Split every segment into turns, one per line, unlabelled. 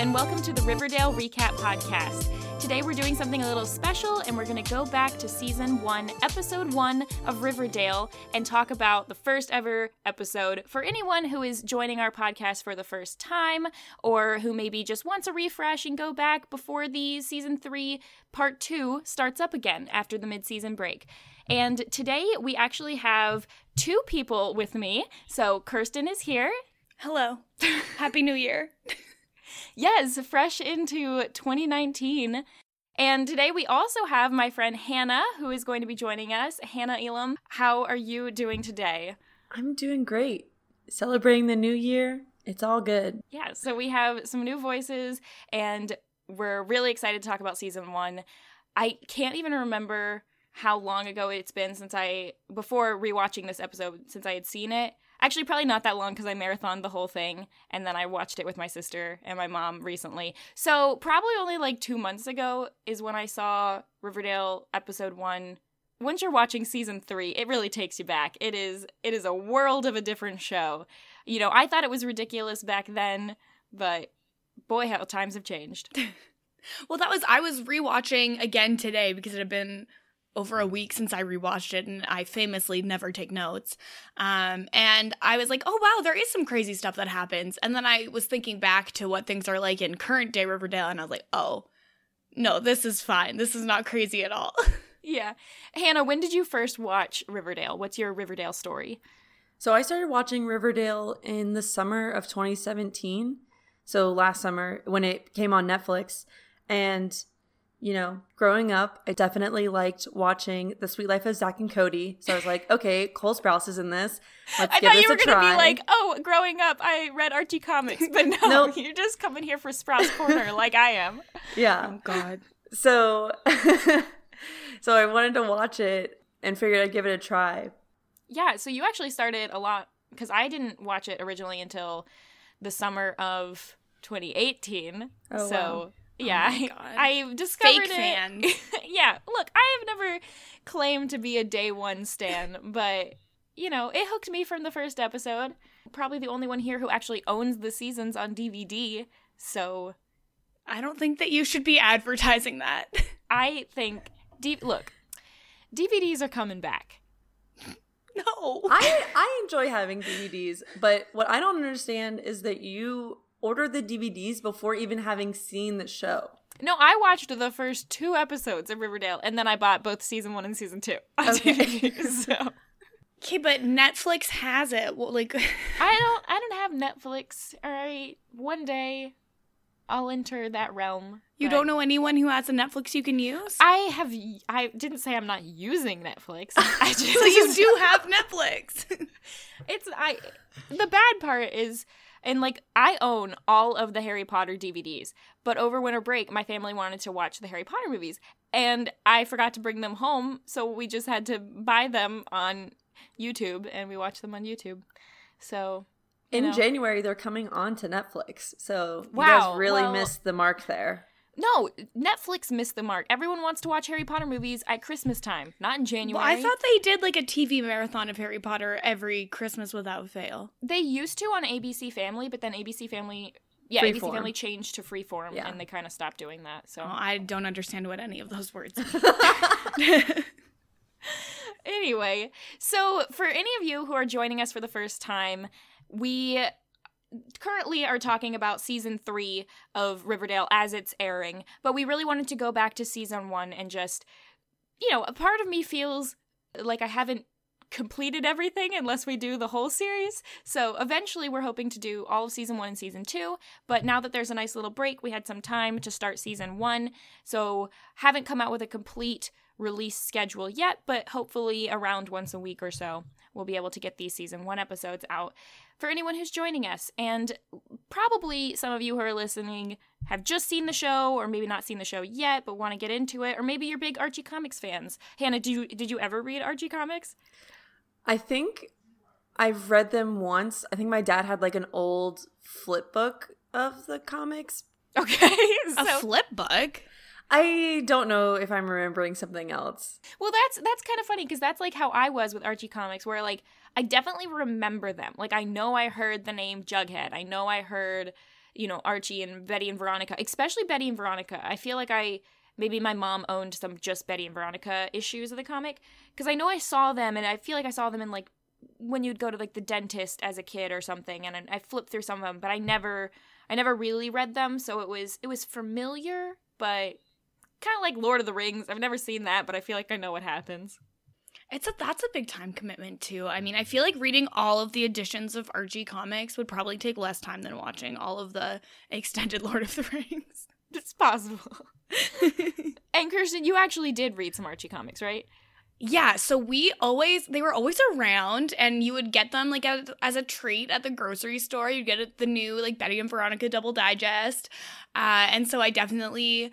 and welcome to the Riverdale Recap Podcast. Today we're doing something a little special, and we're going to go back to season one, episode one of Riverdale, and talk about the first ever episode for anyone who is joining our podcast for the first time, or who maybe just wants a refresh and go back before the season three part two starts up again after the mid season break. And today we actually have two people with me. So Kirsten is here.
Hello. Happy New Year.
Yes, fresh into 2019. And today we also have my friend Hannah, who is going to be joining us. Hannah Elam, how are you doing today?
I'm doing great. Celebrating the new year. It's all good.
Yeah, so we have some new voices, and we're really excited to talk about season one. I can't even remember how long ago it's been since I, before rewatching this episode, since I had seen it. Actually, probably not that long because I marathoned the whole thing and then I watched it with my sister and my mom recently. So, probably only like two months ago is when I saw Riverdale episode one. Once you're watching season three, it really takes you back. It is it is a world of a different show. You know, I thought it was ridiculous back then, but boy, how times have changed.
well, that was I was rewatching again today because it had been over a week since I rewatched it, and I famously never take notes. Um, and I was like, oh wow, there is some crazy stuff that happens. And then I was thinking back to what things are like in current day Riverdale, and I was like, oh, no, this is fine. This is not crazy at all.
yeah. Hannah, when did you first watch Riverdale? What's your Riverdale story?
So I started watching Riverdale in the summer of 2017. So last summer when it came on Netflix. And you know, growing up, I definitely liked watching The Suite Life of Zack and Cody. So I was like, okay, Cole Sprouse is in this.
Let's I give thought this you were going to be like, oh, growing up, I read Archie comics, but no, nope. you're just coming here for Sprouse Corner like I am.
Yeah.
Oh God.
So, so I wanted to watch it and figured I'd give it a try.
Yeah. So you actually started a lot because I didn't watch it originally until the summer of 2018. Oh, so. Wow Oh yeah, oh I, I discovered
Fake fan.
yeah, look, I have never claimed to be a day one stan, but you know, it hooked me from the first episode. Probably the only one here who actually owns the seasons on DVD. So,
I don't think that you should be advertising that.
I think, D- look, DVDs are coming back.
No,
I I enjoy having DVDs, but what I don't understand is that you order the DVDs before even having seen the show.
No, I watched the first two episodes of Riverdale, and then I bought both season one and season two on okay. DVD. So.
Okay, but Netflix has it. Well, like,
I don't. I don't have Netflix. All right, one day, I'll enter that realm.
You don't know anyone who has a Netflix you can use?
I have. I didn't say I'm not using Netflix. I
just, so you do have Netflix.
it's I. The bad part is and like I own all of the Harry Potter DVDs, but over winter break my family wanted to watch the Harry Potter movies and I forgot to bring them home, so we just had to buy them on YouTube and we watched them on YouTube. So
in know. January they're coming on to Netflix. So wow, you guys really well, missed the mark there.
No, Netflix missed the mark. Everyone wants to watch Harry Potter movies at Christmas time, not in January.
Well, I thought they did like a TV marathon of Harry Potter every Christmas without fail.
They used to on ABC Family, but then ABC Family yeah, Freeform. ABC Family changed to Freeform, yeah. and they kind of stopped doing that. So
oh, I don't understand what any of those words.
anyway, so for any of you who are joining us for the first time, we currently are talking about season three of Riverdale as it's airing, but we really wanted to go back to season one and just, you know, a part of me feels like I haven't completed everything unless we do the whole series. So eventually we're hoping to do all of season one and season two. But now that there's a nice little break, we had some time to start season one. So haven't come out with a complete release schedule yet, but hopefully around once a week or so, we'll be able to get these season one episodes out for anyone who's joining us. And probably some of you who are listening have just seen the show or maybe not seen the show yet but want to get into it or maybe you're big Archie comics fans. Hannah, do you did you ever read Archie comics?
I think I've read them once. I think my dad had like an old flip book of the comics.
Okay.
so, a flip book?
I don't know if I'm remembering something else.
Well, that's that's kind of funny because that's like how I was with Archie comics, where like I definitely remember them. Like I know I heard the name Jughead. I know I heard, you know, Archie and Betty and Veronica, especially Betty and Veronica. I feel like I maybe my mom owned some just Betty and Veronica issues of the comic because I know I saw them and I feel like I saw them in like when you'd go to like the dentist as a kid or something and I flipped through some of them but I never I never really read them so it was it was familiar but kind of like Lord of the Rings. I've never seen that but I feel like I know what happens.
It's a that's a big time commitment too. I mean, I feel like reading all of the editions of Archie comics would probably take less time than watching all of the extended Lord of the Rings.
It's possible. and Kirsten, you actually did read some Archie comics, right?
Yeah, so we always they were always around and you would get them like as, as a treat at the grocery store. You'd get the new like Betty and Veronica double digest. Uh, and so I definitely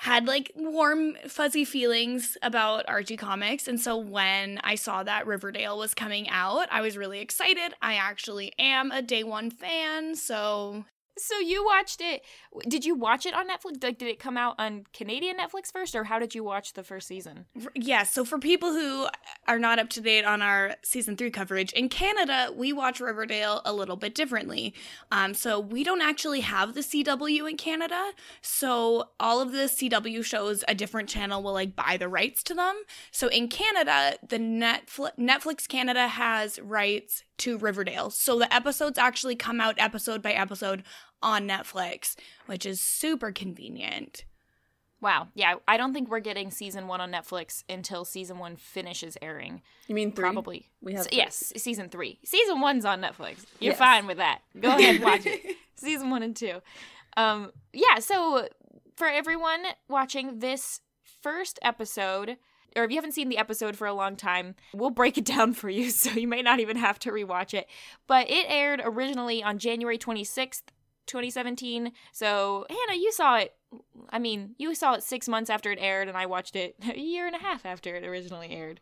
had like warm fuzzy feelings about Archie comics and so when I saw that Riverdale was coming out, I was really excited. I actually am a day 1 fan, so
so you watched it. Did you watch it on Netflix? Like, did it come out on Canadian Netflix first, or how did you watch the first season?
Yes. Yeah, so for people who are not up to date on our season three coverage in Canada, we watch Riverdale a little bit differently. Um, so we don't actually have the CW in Canada. So all of the CW shows, a different channel will like buy the rights to them. So in Canada, the Netflix Netflix Canada has rights to Riverdale. So the episodes actually come out episode by episode on Netflix, which is super convenient.
Wow. Yeah, I don't think we're getting season one on Netflix until season one finishes airing.
You mean three?
Probably.
We have
S- yes, season three. Season one's on Netflix. You're yes. fine with that. Go ahead and watch it. season one and two. Um, yeah. So for everyone watching this first episode, or if you haven't seen the episode for a long time, we'll break it down for you, so you might not even have to rewatch it. But it aired originally on January 26th, 2017. So, Hannah, you saw it. I mean, you saw it six months after it aired, and I watched it a year and a half after it originally aired.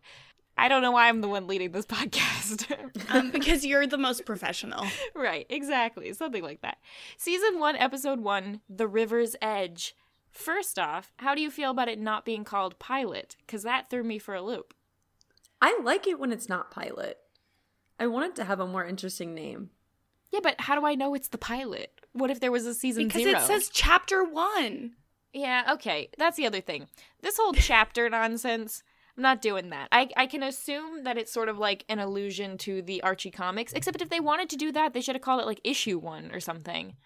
I don't know why I'm the one leading this podcast.
um, because you're the most professional.
Right, exactly. Something like that. Season 1, Episode 1 The River's Edge. First off, how do you feel about it not being called Pilot? Because that threw me for a loop.
I like it when it's not Pilot. I want it to have a more interesting name.
Yeah, but how do I know it's the pilot? What if there was a season
because
zero?
it says chapter one.
Yeah, okay. That's the other thing. This whole chapter nonsense, I'm not doing that. I, I can assume that it's sort of like an allusion to the Archie comics, except if they wanted to do that, they should have called it like issue one or something.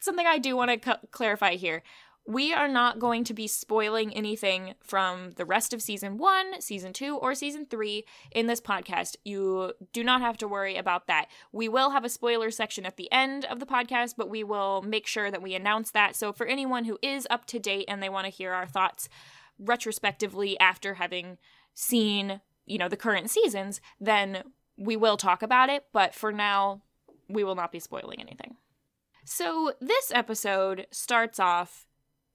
Something I do want to cu- clarify here we are not going to be spoiling anything from the rest of season one, season two, or season three in this podcast. You do not have to worry about that. We will have a spoiler section at the end of the podcast, but we will make sure that we announce that. So, for anyone who is up to date and they want to hear our thoughts retrospectively after having seen, you know, the current seasons, then we will talk about it. But for now, we will not be spoiling anything. So, this episode starts off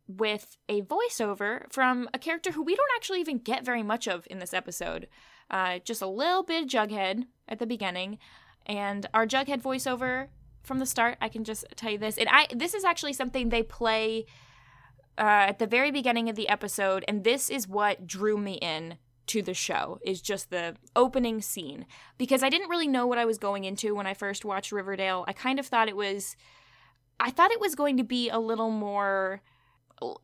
with a voiceover from a character who we don't actually even get very much of in this episode. Uh, just a little bit of Jughead at the beginning, and our Jughead voiceover from the start. I can just tell you this, and I this is actually something they play uh, at the very beginning of the episode, and this is what drew me in to the show is just the opening scene because I didn't really know what I was going into when I first watched Riverdale. I kind of thought it was I thought it was going to be a little more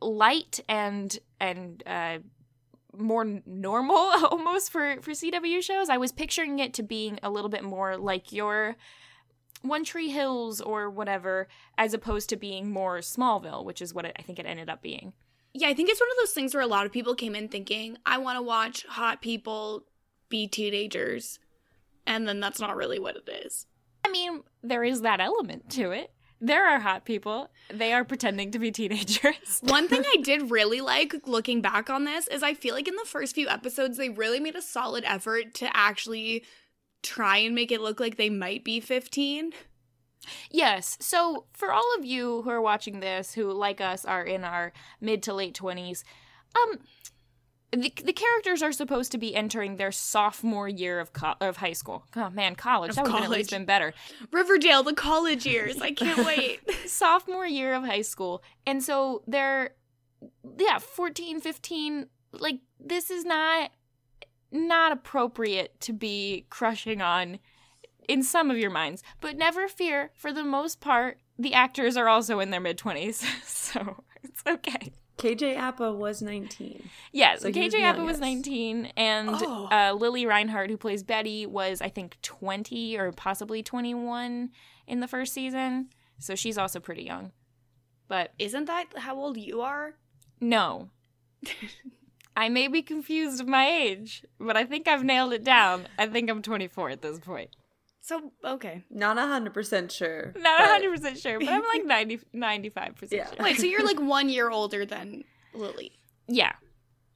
light and and uh, more normal almost for for CW shows. I was picturing it to being a little bit more like your One Tree Hills or whatever, as opposed to being more Smallville, which is what it, I think it ended up being.
Yeah, I think it's one of those things where a lot of people came in thinking, I want to watch hot people be teenagers. And then that's not really what it is.
I mean, there is that element to it there are hot people. They are pretending to be teenagers.
One thing I did really like looking back on this is I feel like in the first few episodes, they really made a solid effort to actually try and make it look like they might be 15.
Yes. So, for all of you who are watching this who, like us, are in our mid to late 20s, um, the, the characters are supposed to be entering their sophomore year of co- of high school. Oh man, college of that would have at least been better.
Riverdale, the college years. I can't wait.
sophomore year of high school, and so they're yeah, 14, 15, like this is not not appropriate to be crushing on in some of your minds. But never fear, for the most part, the actors are also in their mid 20s, so it's okay.
KJ Apa was 19.
Yes,
So he was
KJ
young,
Apa was 19, and
Oh.
uh, Lili Reinhart, who plays Betty, was, I think, 20 or possibly 21 in the first season. So she's also pretty young. But
Isn't that how old you are?
no. I may be confused of my age, but I think I've nailed it down. I think I'm 24 at this point.
So okay.
Not 100% sure.
Not
but-
100% sure, but I'm like 90, 95%
Yeah.
sure.
Wait, so you're like one year older than Lili.
Yeah.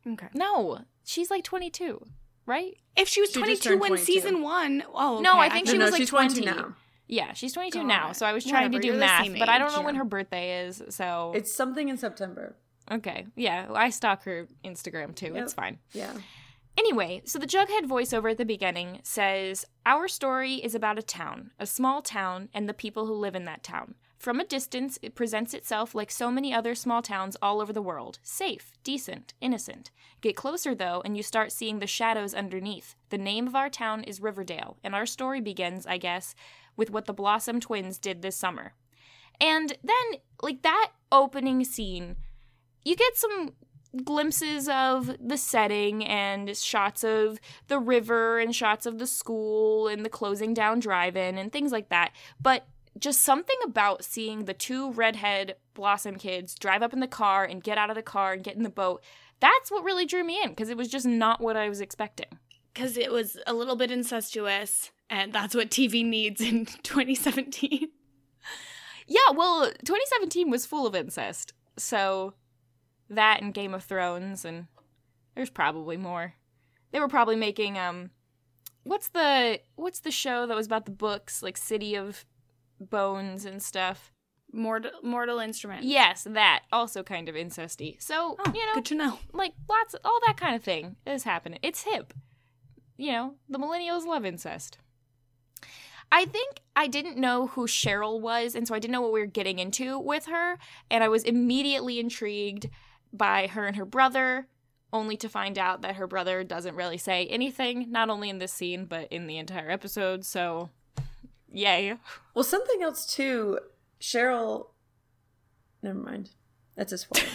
Okay.
No, she's like 22, right?
If she was
She
22
turned
when
22.
season one, oh
No, I think
No,
she
no,
was like
she's 22
20.
now.
Yeah, she's 22
Got
now. So I was trying
Whatever,
to do math, but I don't
age,
know when her birthday is. So
It's something in September.
okay, yeah, I stalk her Instagram too.
Yep.
It's fine.
Yeah.
Anyway, so the Jughead voiceover at the beginning says, Our story is about a town, a small town, and the people who live in that town. From a distance, it presents itself like so many other small towns all over the world safe, decent, innocent. Get closer, though, and you start seeing the shadows underneath. The name of our town is Riverdale, and our story begins, I guess, with what the Blossom twins did this summer. And then, like, that opening scene, you get some glimpses of the setting and shots of the river and shots of the school and the closing down drive-in and things like that but just something about seeing the two redhead blossom kids drive up in the car and get out of the car and get in the boat that's what really drew me in because it was just not what i was expecting
because it was a little bit incestuous, and that's what TV needs in 2017.
yeah well 2017 was full of incest so that and game of thrones and there's probably more. They were probably making um what's the what's the show that was about the books like city of bones and stuff?
Mortal, Mortal Instrument.
yes that also kind of incesty. So
Oh,
you know
good to know.
like lots of all that kind of thing is happening. It's hip. You know the millennials love incest. I think I didn't know who Cheryl was, and so I didn't know what we were getting into with her, and I was immediately intrigued by her and her brother, only to find out that her brother doesn't really say anything, not only in this scene, but in the entire episode, so yay.
Well, something else too. Cheryl. Never mind. That's a spoiler.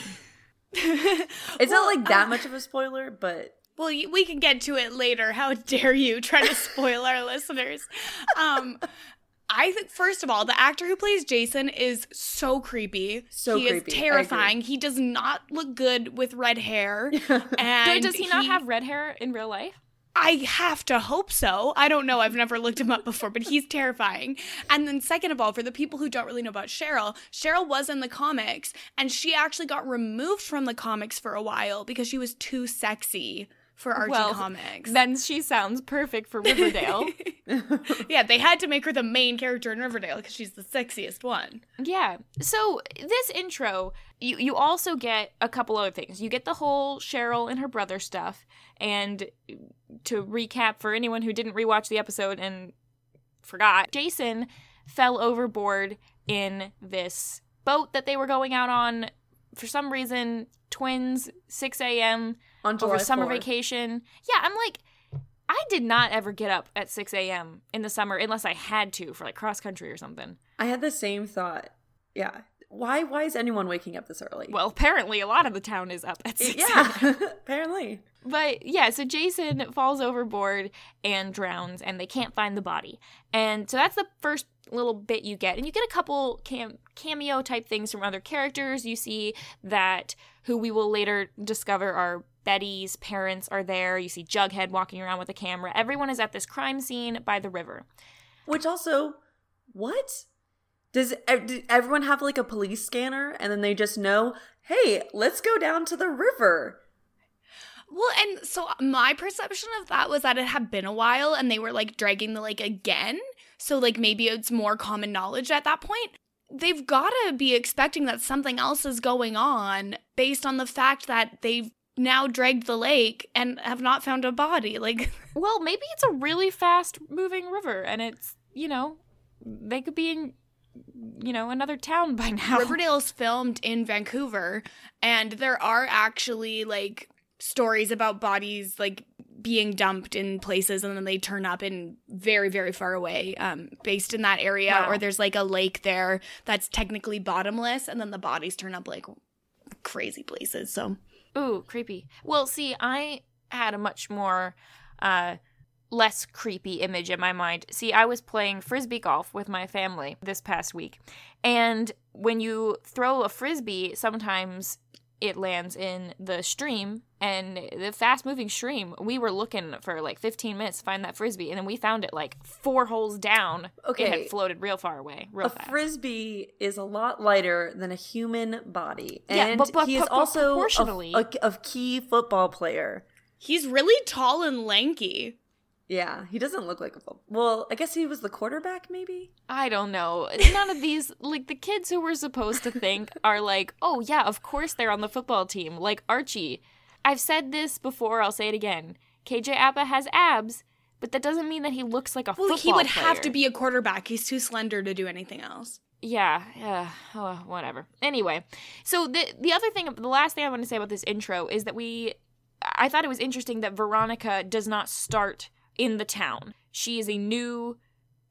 It's not like that much of a spoiler, but
Well, we can get to it later. How dare you try to spoil our listeners? Um, I think first of all, the actor who plays Jason is so creepy.
So
he
creepy.
Is terrifying. He does not look good with red hair. And
does he not have red hair in real life?
I have to hope so. I don't know. I've never looked him up before, but he's terrifying. And then, second of all, for the people who don't really know about Cheryl, Cheryl was in the comics, and she actually got removed from the comics for a while because she was too sexy for Archie
Well,
Comics.
Then she sounds perfect for Riverdale.
yeah, they had to make her the main character in Riverdale because she's the sexiest one.
Yeah. So this intro, you you also get a couple other things. You get the whole Cheryl and her brother stuff, and to recap for anyone who didn't rewatch the episode and forgot, Jason fell overboard in this boat that they were going out on. For some reason, twins, 6 a.m.
on July
over summer
4th.
vacation. Yeah, I'm like, I did not ever get up at 6 a.m. in the summer unless I had to for like cross country or something.
I had the same thought. Yeah. Why? Why is anyone waking up this early?
Well, apparently a lot of the town is up at 6
yeah. apparently.
But yeah, so Jason falls overboard and drowns, and they can't find the body. And so that's the first little bit you get. And you get a couple cam- cameo type things from other characters. You see that who we will later discover are Betty's parents are there. You see Jughead walking around with a camera. Everyone is at this crime scene by the river.
Which also, what? Does ev- did everyone have like a police scanner and then they just know, hey, let's go down to the river?
Well, and so my perception of that was that it had been a while and they were like dragging the lake again. So, like, maybe it's more common knowledge at that point. They've got to be expecting that something else is going on based on the fact that they've now dragged the lake and have not found a body. Like,
Well, maybe it's a really fast moving river, and it's, you know, they could be in, you know, another town by now.
Riverdale's filmed in Vancouver, and there are actually like stories about bodies like being dumped in places and then they turn up in very very far away um based in that area
Wow.
or there's like a lake there that's technically bottomless and then the bodies turn up like crazy places so
Ooh, creepy. Well, see, I had a much more uh less creepy image in my mind. See, I was playing frisbee golf with my family this past week. And when you throw a frisbee, sometimes it lands in the stream and the fast moving stream. We were looking for like 15 minutes to find that frisbee and then we found it like four holes down.
Okay.
It had floated real far away, real
a
fast.
frisbee is a lot lighter than a human body,
Yeah,
and
but- but-
he is
but- but
also a,
proportionally-
a, a key football player.
he's really tall and lanky
Yeah, he doesn't look like a football. Well, I guess he was the quarterback, maybe.
I don't know. None of these, like the kids who we're supposed to think are like, oh yeah, of course they're on the football team, like Archie. I've said this before. I'll say it again. KJ Apa has abs, but that doesn't mean that he looks like a
well
football
he would have to be a quarterback he's too slender to do anything else
Yeah, yeah, oh, whatever. Anyway, so the the other thing, the last thing I want to say about this intro is that we, I thought it was interesting that Veronica does not start in the town. She is a new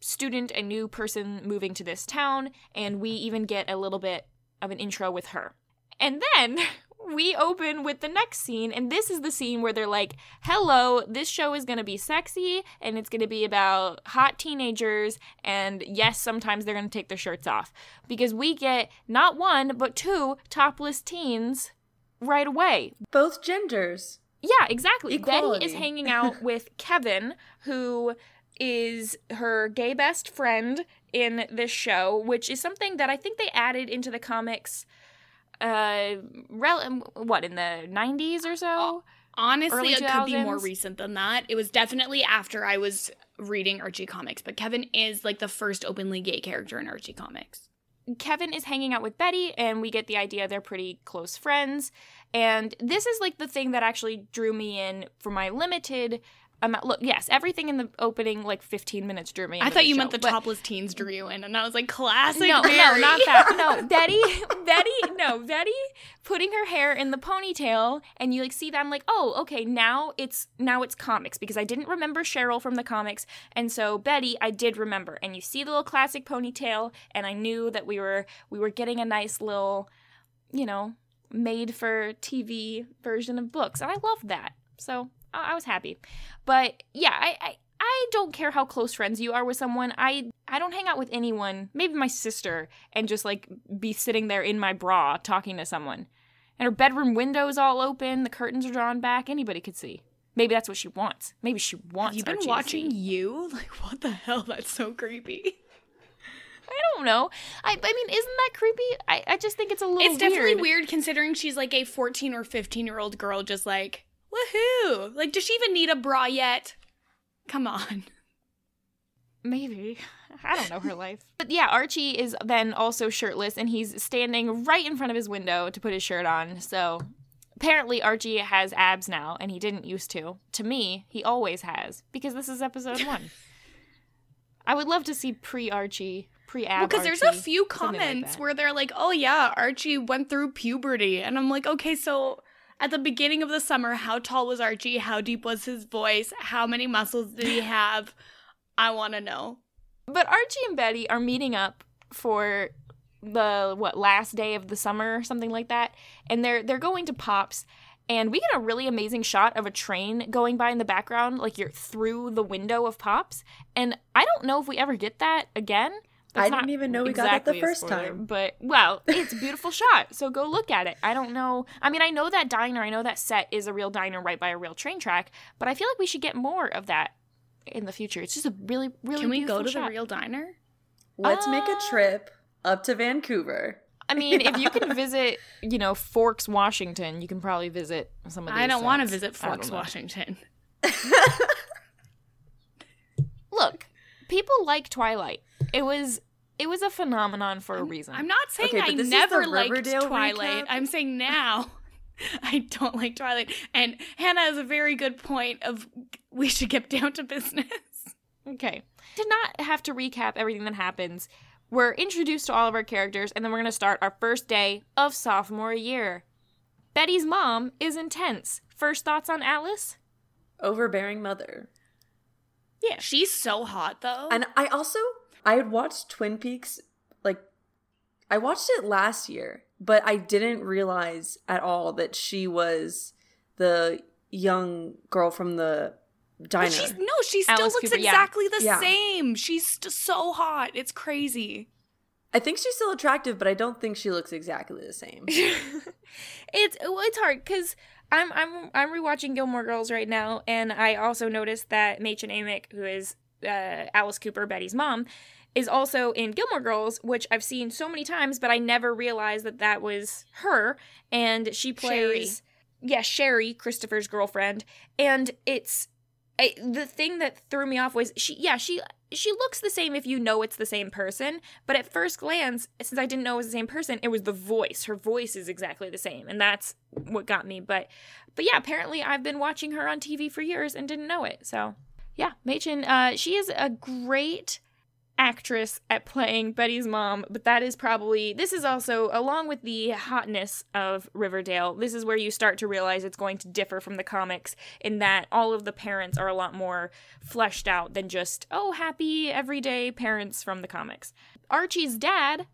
student, a new person moving to this town, and we even get a little bit of an intro with her. And then we open with the next scene, and this is the scene where they're like, Hello, this show is gonna be sexy, and it's gonna be about hot teenagers, and yes, sometimes they're gonna take their shirts off. Because we get not one, but two topless teens right away.
Both genders.
Yeah, exactly. Betty is hanging out with Kevin, who is her gay best friend in this show, which is something that I think they added into the comics. Uh, rel- what in the '90s or so?
Honestly,
Early
it could be more recent than that. It was definitely after I was reading Archie comics, but Kevin is like the first openly gay character in Archie comics.
Kevin is hanging out with Betty, and we get the idea they're pretty close friends. And this is like the thing that actually drew me in for my limited amount. Look, yes, everything in the opening like 15 minutes drew me.
I thought you
show,
meant the
but-
topless teens drew you in, and I was like, classic.
No, no, not that. No, Betty, Betty, no, Betty putting her hair in the ponytail, and you like see that. I'm like, oh, okay, now it's now it's comics because I didn't remember Cheryl from the comics, and so Betty, I did remember. And you see the little classic ponytail, and I knew that we were we were getting a nice little, you know, made for TV version of books, and I loved that. So I, I was happy. But yeah, I, I I don't care how close friends you are with someone. I I don't hang out with anyone, maybe my sister, and just like be sitting there in my bra talking to someone. And her bedroom window's all open, the curtains are drawn back, anybody could see. Maybe that's what she wants. Maybe she wants
Have you been
Archie
watching you? Like, what the hell? That's so creepy.
I don't know. I I mean, isn't that creepy? I, I just think it's a little
It's definitely
weird.
weird considering she's like a 14 or 15 year old girl, just like, woohoo. Like, does she even need a bra yet? Come on.
Maybe. I don't know her life. But yeah, Archie is then also shirtless and he's standing right in front of his window to put his shirt on. So apparently Archie has abs now and he didn't used to. To me, he always has because this is episode 1. I would love to see pre-Archie, pre-ab
Because there's a few
something like
comments where they're like, oh yeah, Archie went through puberty. And I'm like, okay, so at the beginning of the summer, how tall was Archie? How deep was his voice? How many muscles did he have? I want to know.
But Archie and Betty are meeting up for the what last day of the summer or something like that, and they're they're going to Pops, and we get a really amazing shot of a train going by in the background, like you're through the window of Pops, and I don't know if we ever get that again.
I didn't even know we got that the first
spoiler,
time.
But well, it's a beautiful shot. So go look at it. I don't know. I mean, I know that diner, I know that set is a real diner right by a real train track, but I feel like we should get more of that in the future. It's just a really, really.
Can we go to
shot.
the real diner?
Let's make a
Uh,
trip up to Vancouver.
I mean, if you can visit, you know, Forks, Washington, you can probably visit some of these.
I don't want to visit Forks. Washington.
Look, people like Twilight. It was it was a phenomenon for a reason.
I'm not saying
Okay,
I never liked
Riverdale
Twilight.
recap.
I'm saying now I don't like Twilight. And Hannah has a very good point of we should get down to business.
Okay. To not have to recap everything that happens, we're introduced to all of our characters, and then we're going to start our first day of sophomore year. Betty's mom is intense. first thoughts on Alice?
Overbearing mother.
Yeah, she's so hot though.
And I also I had watched Twin Peaks like I watched it last year, but I didn't realize at all that she was the young girl from the diner.
But she's no, she still
Alice
looks
Cooper, yeah.
exactly the
Yeah.
same. She's st- so hot. It's crazy.
I think she's still attractive, but I don't think she looks exactly the same.
it's well, it's hard because I'm I'm I'm rewatching Gilmore Girls right now, and I also noticed that Mädchen Amick, who is uh, Alice Cooper, Betty's mom, is also in Gilmore Girls, which I've seen so many times, but I never realized that that was her, and she plays yeah Sherry, Christopher's girlfriend, and it's. I, the thing that threw me off was she yeah she she looks the same if you know it's the same person but at first glance since i didn't know it was the same person it was the voice. Her voice is exactly the same and that's what got me. But but yeah apparently i've been watching her on tv for years and didn't know it so yeah Mädchen, uh she is a great actress at playing Betty's mom, but that is probably this is also along with the hotness of Riverdale. This is where you start to realize it's going to differ from the comics in that all of the parents are a lot more fleshed out than just oh happy everyday parents from the comics. Archie's dad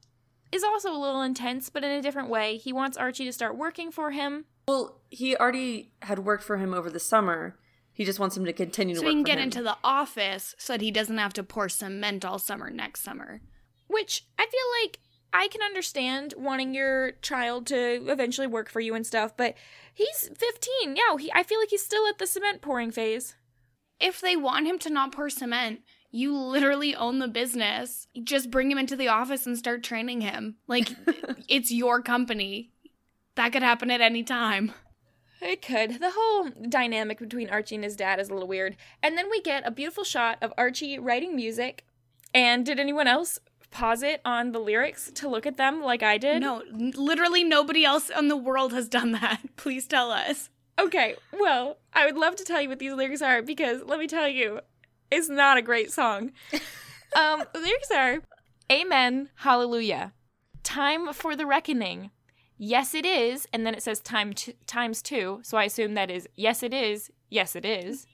is also a little intense, but in a different way. He wants Archie to start working for him.
well, he already had worked for him over the summer. He just wants him to continue to work.
So he can get
him.
into the office so that he doesn't have to pour cement all summer next summer.
Which I feel like I can understand wanting your child to eventually work for you and stuff, but he's 15. Yeah, he, I feel like he's still at the cement pouring phase.
If they want him to not pour cement, you literally own the business. Just bring him into the office and start training him. Like it's your company. That could happen at any time.
It could. The whole dynamic between Archie and his dad is a little weird. And then we get a beautiful shot of Archie writing music. And did anyone else pause it on the lyrics to look at them like I did?
No, literally nobody else in the world has done that. Please tell us.
Okay, well, I would love to tell you what these lyrics are because let me tell you, it's not a great song. um, the lyrics are Amen, Hallelujah. Time for the reckoning. Yes, it is. And then it says time t- times two. So I assume that is yes, it is. Yes, it is.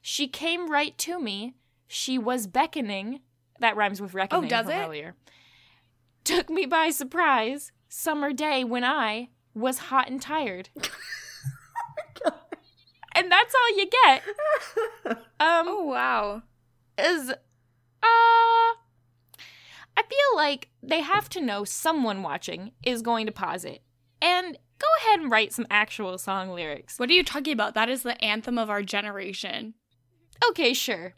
She came right to me. She was beckoning. That rhymes with reckoning
oh,
does
it?
earlier. Took me by surprise. Summer day when I was hot and tired. and that's all you get. Um,
Oh wow.
is uh I feel like they have to know someone watching is going to pause it and go ahead and write some actual song lyrics.
What are you talking about? That is the anthem of our generation.
Okay, sure.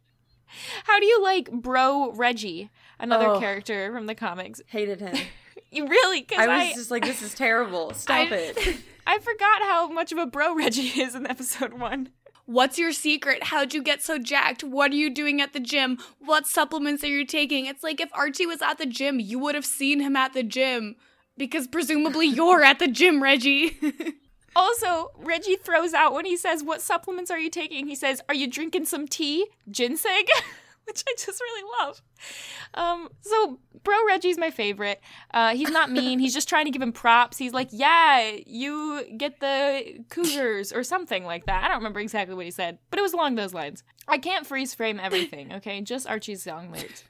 How do you like Bro Reggie, another
Oh.
character from the comics?
Hated him.
You really? Because
I was
I,
just like, this is terrible. Stop
I-
it.
I forgot how much of a Bro Reggie is in episode one.
What's your secret? How'd you get so jacked? What are you doing at the gym? What supplements are you taking? It's like if Archie was at the gym, you would have seen him at the gym. Because presumably you're at the gym, Reggie.
Also, Reggie throws out when he says, What supplements are you taking? He says, Are you drinking some tea? Ginseng? Which I just really love. Um, so Bro Reggie's my favorite. Uh, he's not mean. he's just trying to give him props. He's like, "Yeah, you get the Cougars or something like that." I don't remember exactly what he said, but it was along those lines. I can't freeze frame everything. Okay, just Archie's song lyrics.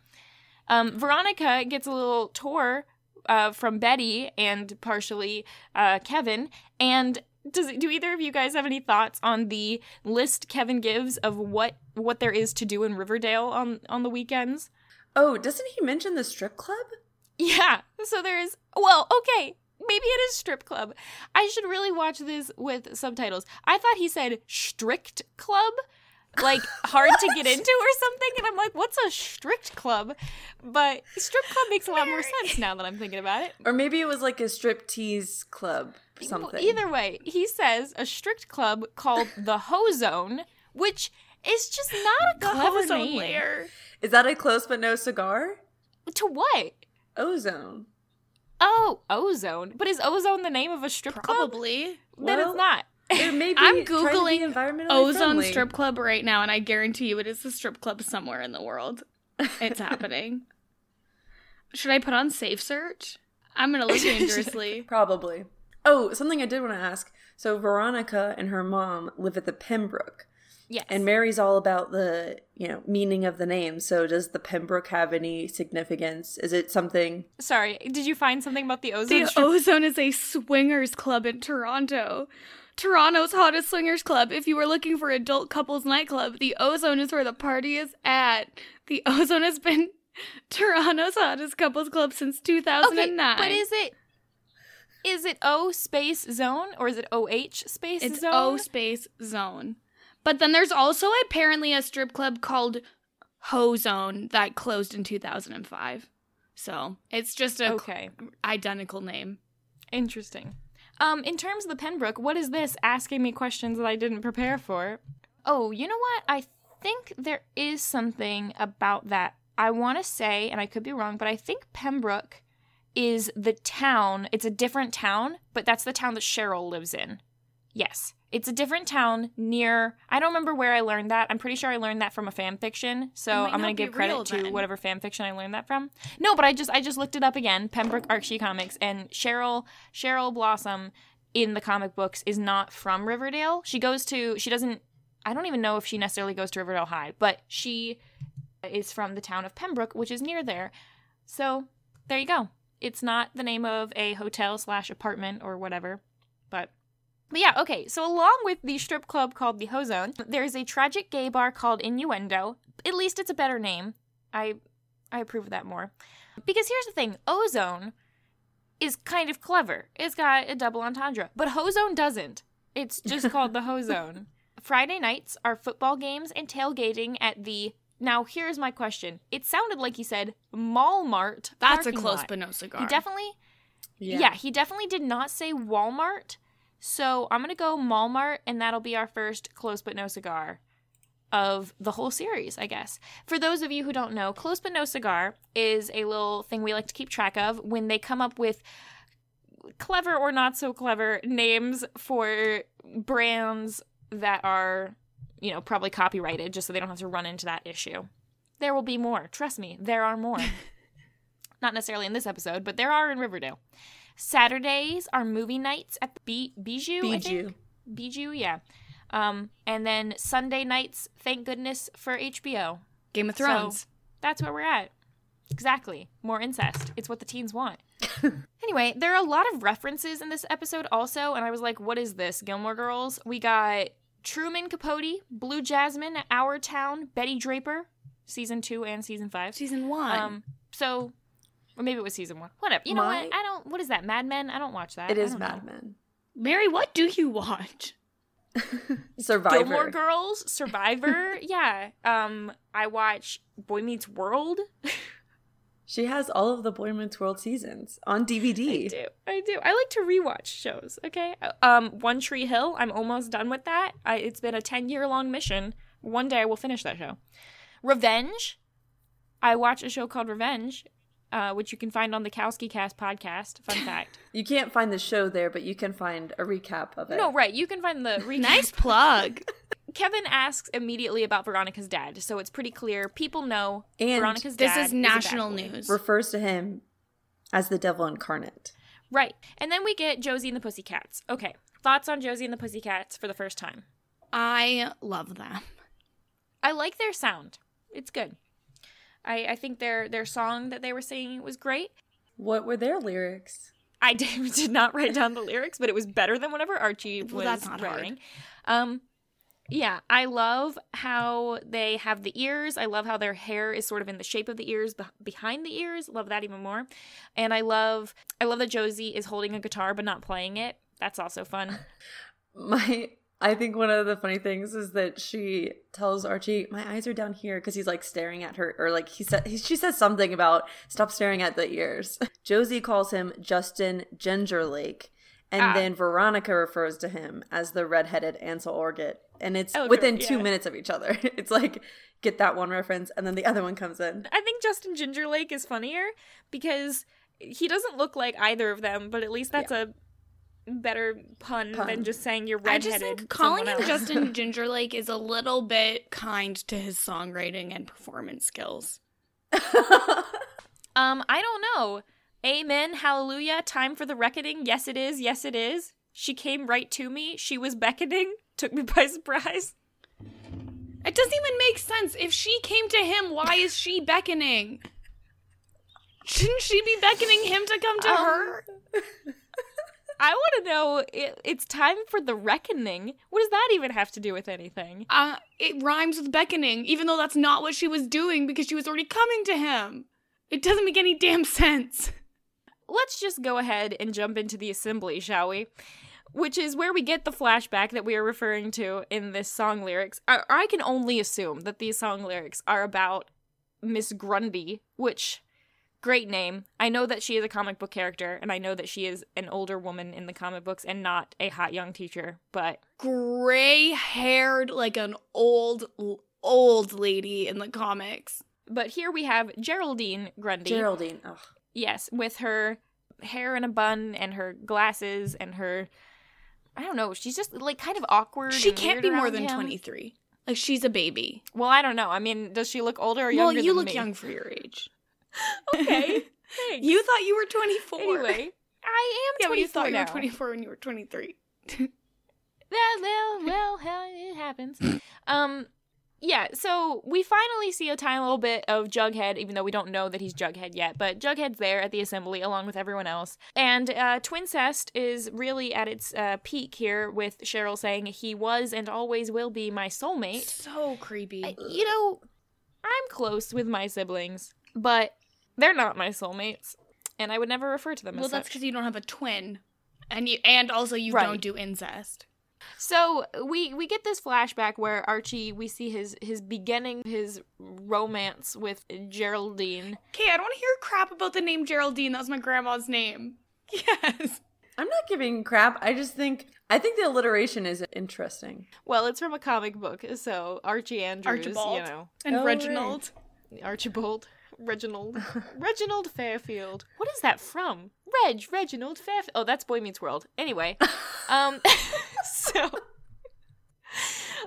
Um, Veronica gets a little tour uh, from Betty and partially uh, Kevin. And does do either of you guys have any thoughts on the list Kevin gives of what what there is to do in Riverdale on on the weekends?
Oh, doesn't he mention the strip club?
Yeah. So there's well, okay. Maybe it is strip club. I should really watch this with subtitles. I thought he said strict club, like hard to get into or something, and I'm like, what's a strict club? But strip club makes a lot more sense now that I'm thinking about it.
Or maybe it was like a strip tease club or something.
Either way, he says a strict club called the Ho Zone, which is just not a clever name.
layer.
Is that a close but no cigar?
To what?
Ozone.
Oh, ozone. But is ozone the name of a strip club?
Probably.
Then
Well,
it's not.
It may be
I'm
trying to be
Googling Ozone
friendly.
Strip Club right now, and I guarantee you it is a strip club somewhere in the world. It's happening. Should I put on safe search? I'm gonna look dangerously.
Probably. Oh, something I did want to ask. So Veronica and her mom live at the Pembroke.
Yes.
And Mary's all about the, you know, meaning of the name. So does the Pembroke have any significance? Is it something
Sorry, did you find something about the ozone?
The
strip?
Ozone is a swingers club in Toronto. Toronto's hottest swingers club. If you were looking for adult couples nightclub, the Ozone is where the party is at. The Ozone has been Toronto's hottest couples club since 2009.
Okay, but is it is it O space zone or is it OH space Zone?
it's
zone?
O space zone. But then there's also apparently a strip club called Ho Zone that closed in 2005. So it's just a
okay,
identical name.
interesting. Um, in terms of the Pembroke, what is this asking me questions that I didn't prepare for? Oh, you know what? I think there is something about that. I want to say, and I could be wrong, but I think Pembroke is the town. It's a different town, but that's the town that Cheryl lives in. Yes. It's a different town near. I don't remember where I learned that. I'm pretty sure I learned that from a fan fiction. So I'm gonna give credit to
then.
whatever fan fiction I learned that from. No, but I just I just looked it up again. Pembroke Archie Comics and Cheryl Cheryl Blossom in the comic books is not from Riverdale. She goes to she doesn't. I don't even know if she necessarily goes to Riverdale High, but she is from the town of Pembroke, which is near there. So there you go. It's not the name of a hotel slash apartment or whatever, but but yeah, okay. So along with the strip club called the Hozone, there's a tragic gay bar called Innuendo. At least it's a better name. I I approve of that more. Because here's the thing, Ozone is kind of clever. It's got a double entendre, but Hozone doesn't. It's just called the Hozone. Friday nights are football games and tailgating at the Now, here's my question. It sounded like he said Mall Mart.
That's a close
lot.
but no cigar.
He definitely yeah. he definitely did not say Walmart. So I'm gonna go Malmart, and that'll be our first close but no cigar of the whole series, I guess. For those of you who don't know, close but no cigar is a little thing we like to keep track of when they come up with clever or not so clever names for brands that are, you know, probably copyrighted, just so they don't have to run into that issue. There will be more. Trust me, there are more. not necessarily in this episode, but there are in Riverdale. Saturdays are movie nights at the Bi- Bijou.
Bijou.
Bijou, yeah. Um, and then Sunday nights, thank goodness for HBO.
Game of
So-
Thrones.
That's where we're at. Exactly. More incest. It's what the teens want. anyway, there are a lot of references in this episode also, and I was like, what is this? Gilmore Girls? We got Truman Capote, Blue Jasmine, Our Town, Betty Draper, season two and season five.
Season one.
Um, so, or maybe it was season one. Whatever. You know
My-
what? I don't. What is that? Mad Men? I don't watch that.
It
I
is
don't
Mad
know.
Men.
Mary, what do you watch?
Survivor.
Gilmore Girls, Survivor. yeah. Um, I watch Boy Meets World.
She has all of the Boy Meets World seasons on DVD.
I do. I do. I like to rewatch shows. Okay. Um, One Tree Hill. I'm almost done with that. I, it's been a ten year long mission. One day I will finish that show. Revenge. I watch a show called Revenge, uh, which you can find on the Kowski Cast podcast. Fun fact.
You can't find the show there, but you can find a recap of it.
no, right. You can find the recap.
Nice plug.
Kevin asks immediately about Veronica's dad, so it's pretty clear. People know
And
Veronica's
this
dad
is national
boy.
news.
refers to him as the devil incarnate.
Right. And then we get Josie and the Pussycats. Okay. Thoughts on Josie and the Pussycats for the first time?
I love them.
I like their sound. It's good. I, I think their their song that they were singing was great.
What were their lyrics?
I did, did not write down the lyrics, but it was better than whatever Archie was
Well, that's not hard.
writing. Um, yeah, I love how they have the ears. I love how their hair is sort of in the shape of the ears, beh behind the ears. Love that even more. And I love I love that Josie is holding a guitar but not playing it. That's also fun.
My I think one of the funny things is that she tells Archie, "My eyes are down here" because he's like staring at her, or like he said, he, she says something about stop staring at the ears. Josie calls him Justin Gingerlake, and
Ah.
then Veronica refers to him as the redheaded Ansel Elgort, and it's
Elder,
within two
yeah.
minutes of each other. It's like get that one reference, and then the other one comes in.
I think Justin Gingerlake is funnier because he doesn't look like either of them, but at least that's a better pun,
Pun.
than just saying you're redheaded.
I just think calling him
else.
Justin Gingerlake is a little bit kind to his songwriting and performance skills.
Um, I don't know. Amen. Hallelujah. Time for the reckoning. Yes, it is. Yes, it is. She came right to me. She was beckoning, took me by surprise.
It doesn't even make sense. If she came to him, why is she beckoning? Shouldn't she be beckoning him to come to
Um,
her?
I want to know it, it's time for the reckoning. What does that even have to do with anything?
Uh, it rhymes with beckoning, even though that's not what she was doing because she was already coming to him. It doesn't make any damn sense.
Let's just go ahead and jump into the assembly, shall we? Which is where we get the flashback that we are referring to in this song lyrics. I, I can only assume that these song lyrics are about Miss Grundy, which great name. I know that she is a comic book character, and I know that she is an older woman in the comic books and not a hot young teacher, but
Gray haired, like an old, old lady in the comics.
but here we have Geraldine Grundy.
Geraldine. Ugh.
Yes, with her hair in a bun and her glasses and her I don't know, she's just like kind of awkward.
She
and
can't
weird
be more than
him.
23. Like, she's a baby.
Well, I don't know. I mean, does she look older or younger?
Well,
younger
you
than
look
me?
young for your age.
Okay. Thanks.
You thought you were 24.
Anyway, I am
yeah, but
24
you thought you were 24 when you were 23.
Well, well, well, hell, it happens. Um, yeah. So we finally see a tiny little bit of Jughead, even though we don't know that he's Jughead yet. But Jughead's there at the assembly along with everyone else, and uh, Twincest is really at its uh, peak here with Cheryl saying he was and always will be my soulmate.
So creepy.
I- you know, I'm close with my siblings, but they're not my soulmates, and I would never refer to them
well,
as
Well,
that's
because you don't have a twin. And you and also you
Right.
don't do incest.
So we we get this flashback where Archie we see his his beginning his romance with Geraldine.
Okay, I don't want to hear crap about the name Geraldine. That was my grandma's name. Yes.
I'm not giving crap. I just think I think the alliteration is interesting.
Well, it's from a comic book, so Archie Andrews,
Archibald.
you know,
And
Oh,
Reginald.
Archibald, Reginald, Reginald Fairfield. What is that from? Reg, Reginald Fairfield. Oh, that's Boy Meets World. Anyway, um, so.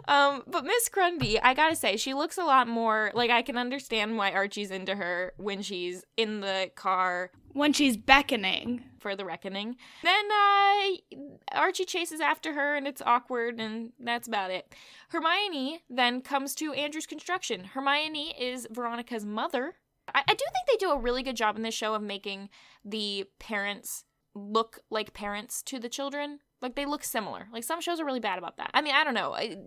Um, but Miss Grundy, I gotta say, she looks a lot more like I can understand why Archie's into her when she's in the car
When she's beckoning.
for the reckoning. Then uh, Archie chases after her, and it's awkward, and that's about it. Hermione then comes to Andrew's construction. Hermione is Veronica's mother. I, I do think they do a really good job in this show of making the parents look like parents to the children. Like they look similar. Like some shows are really bad about that. I mean, I don't know. I,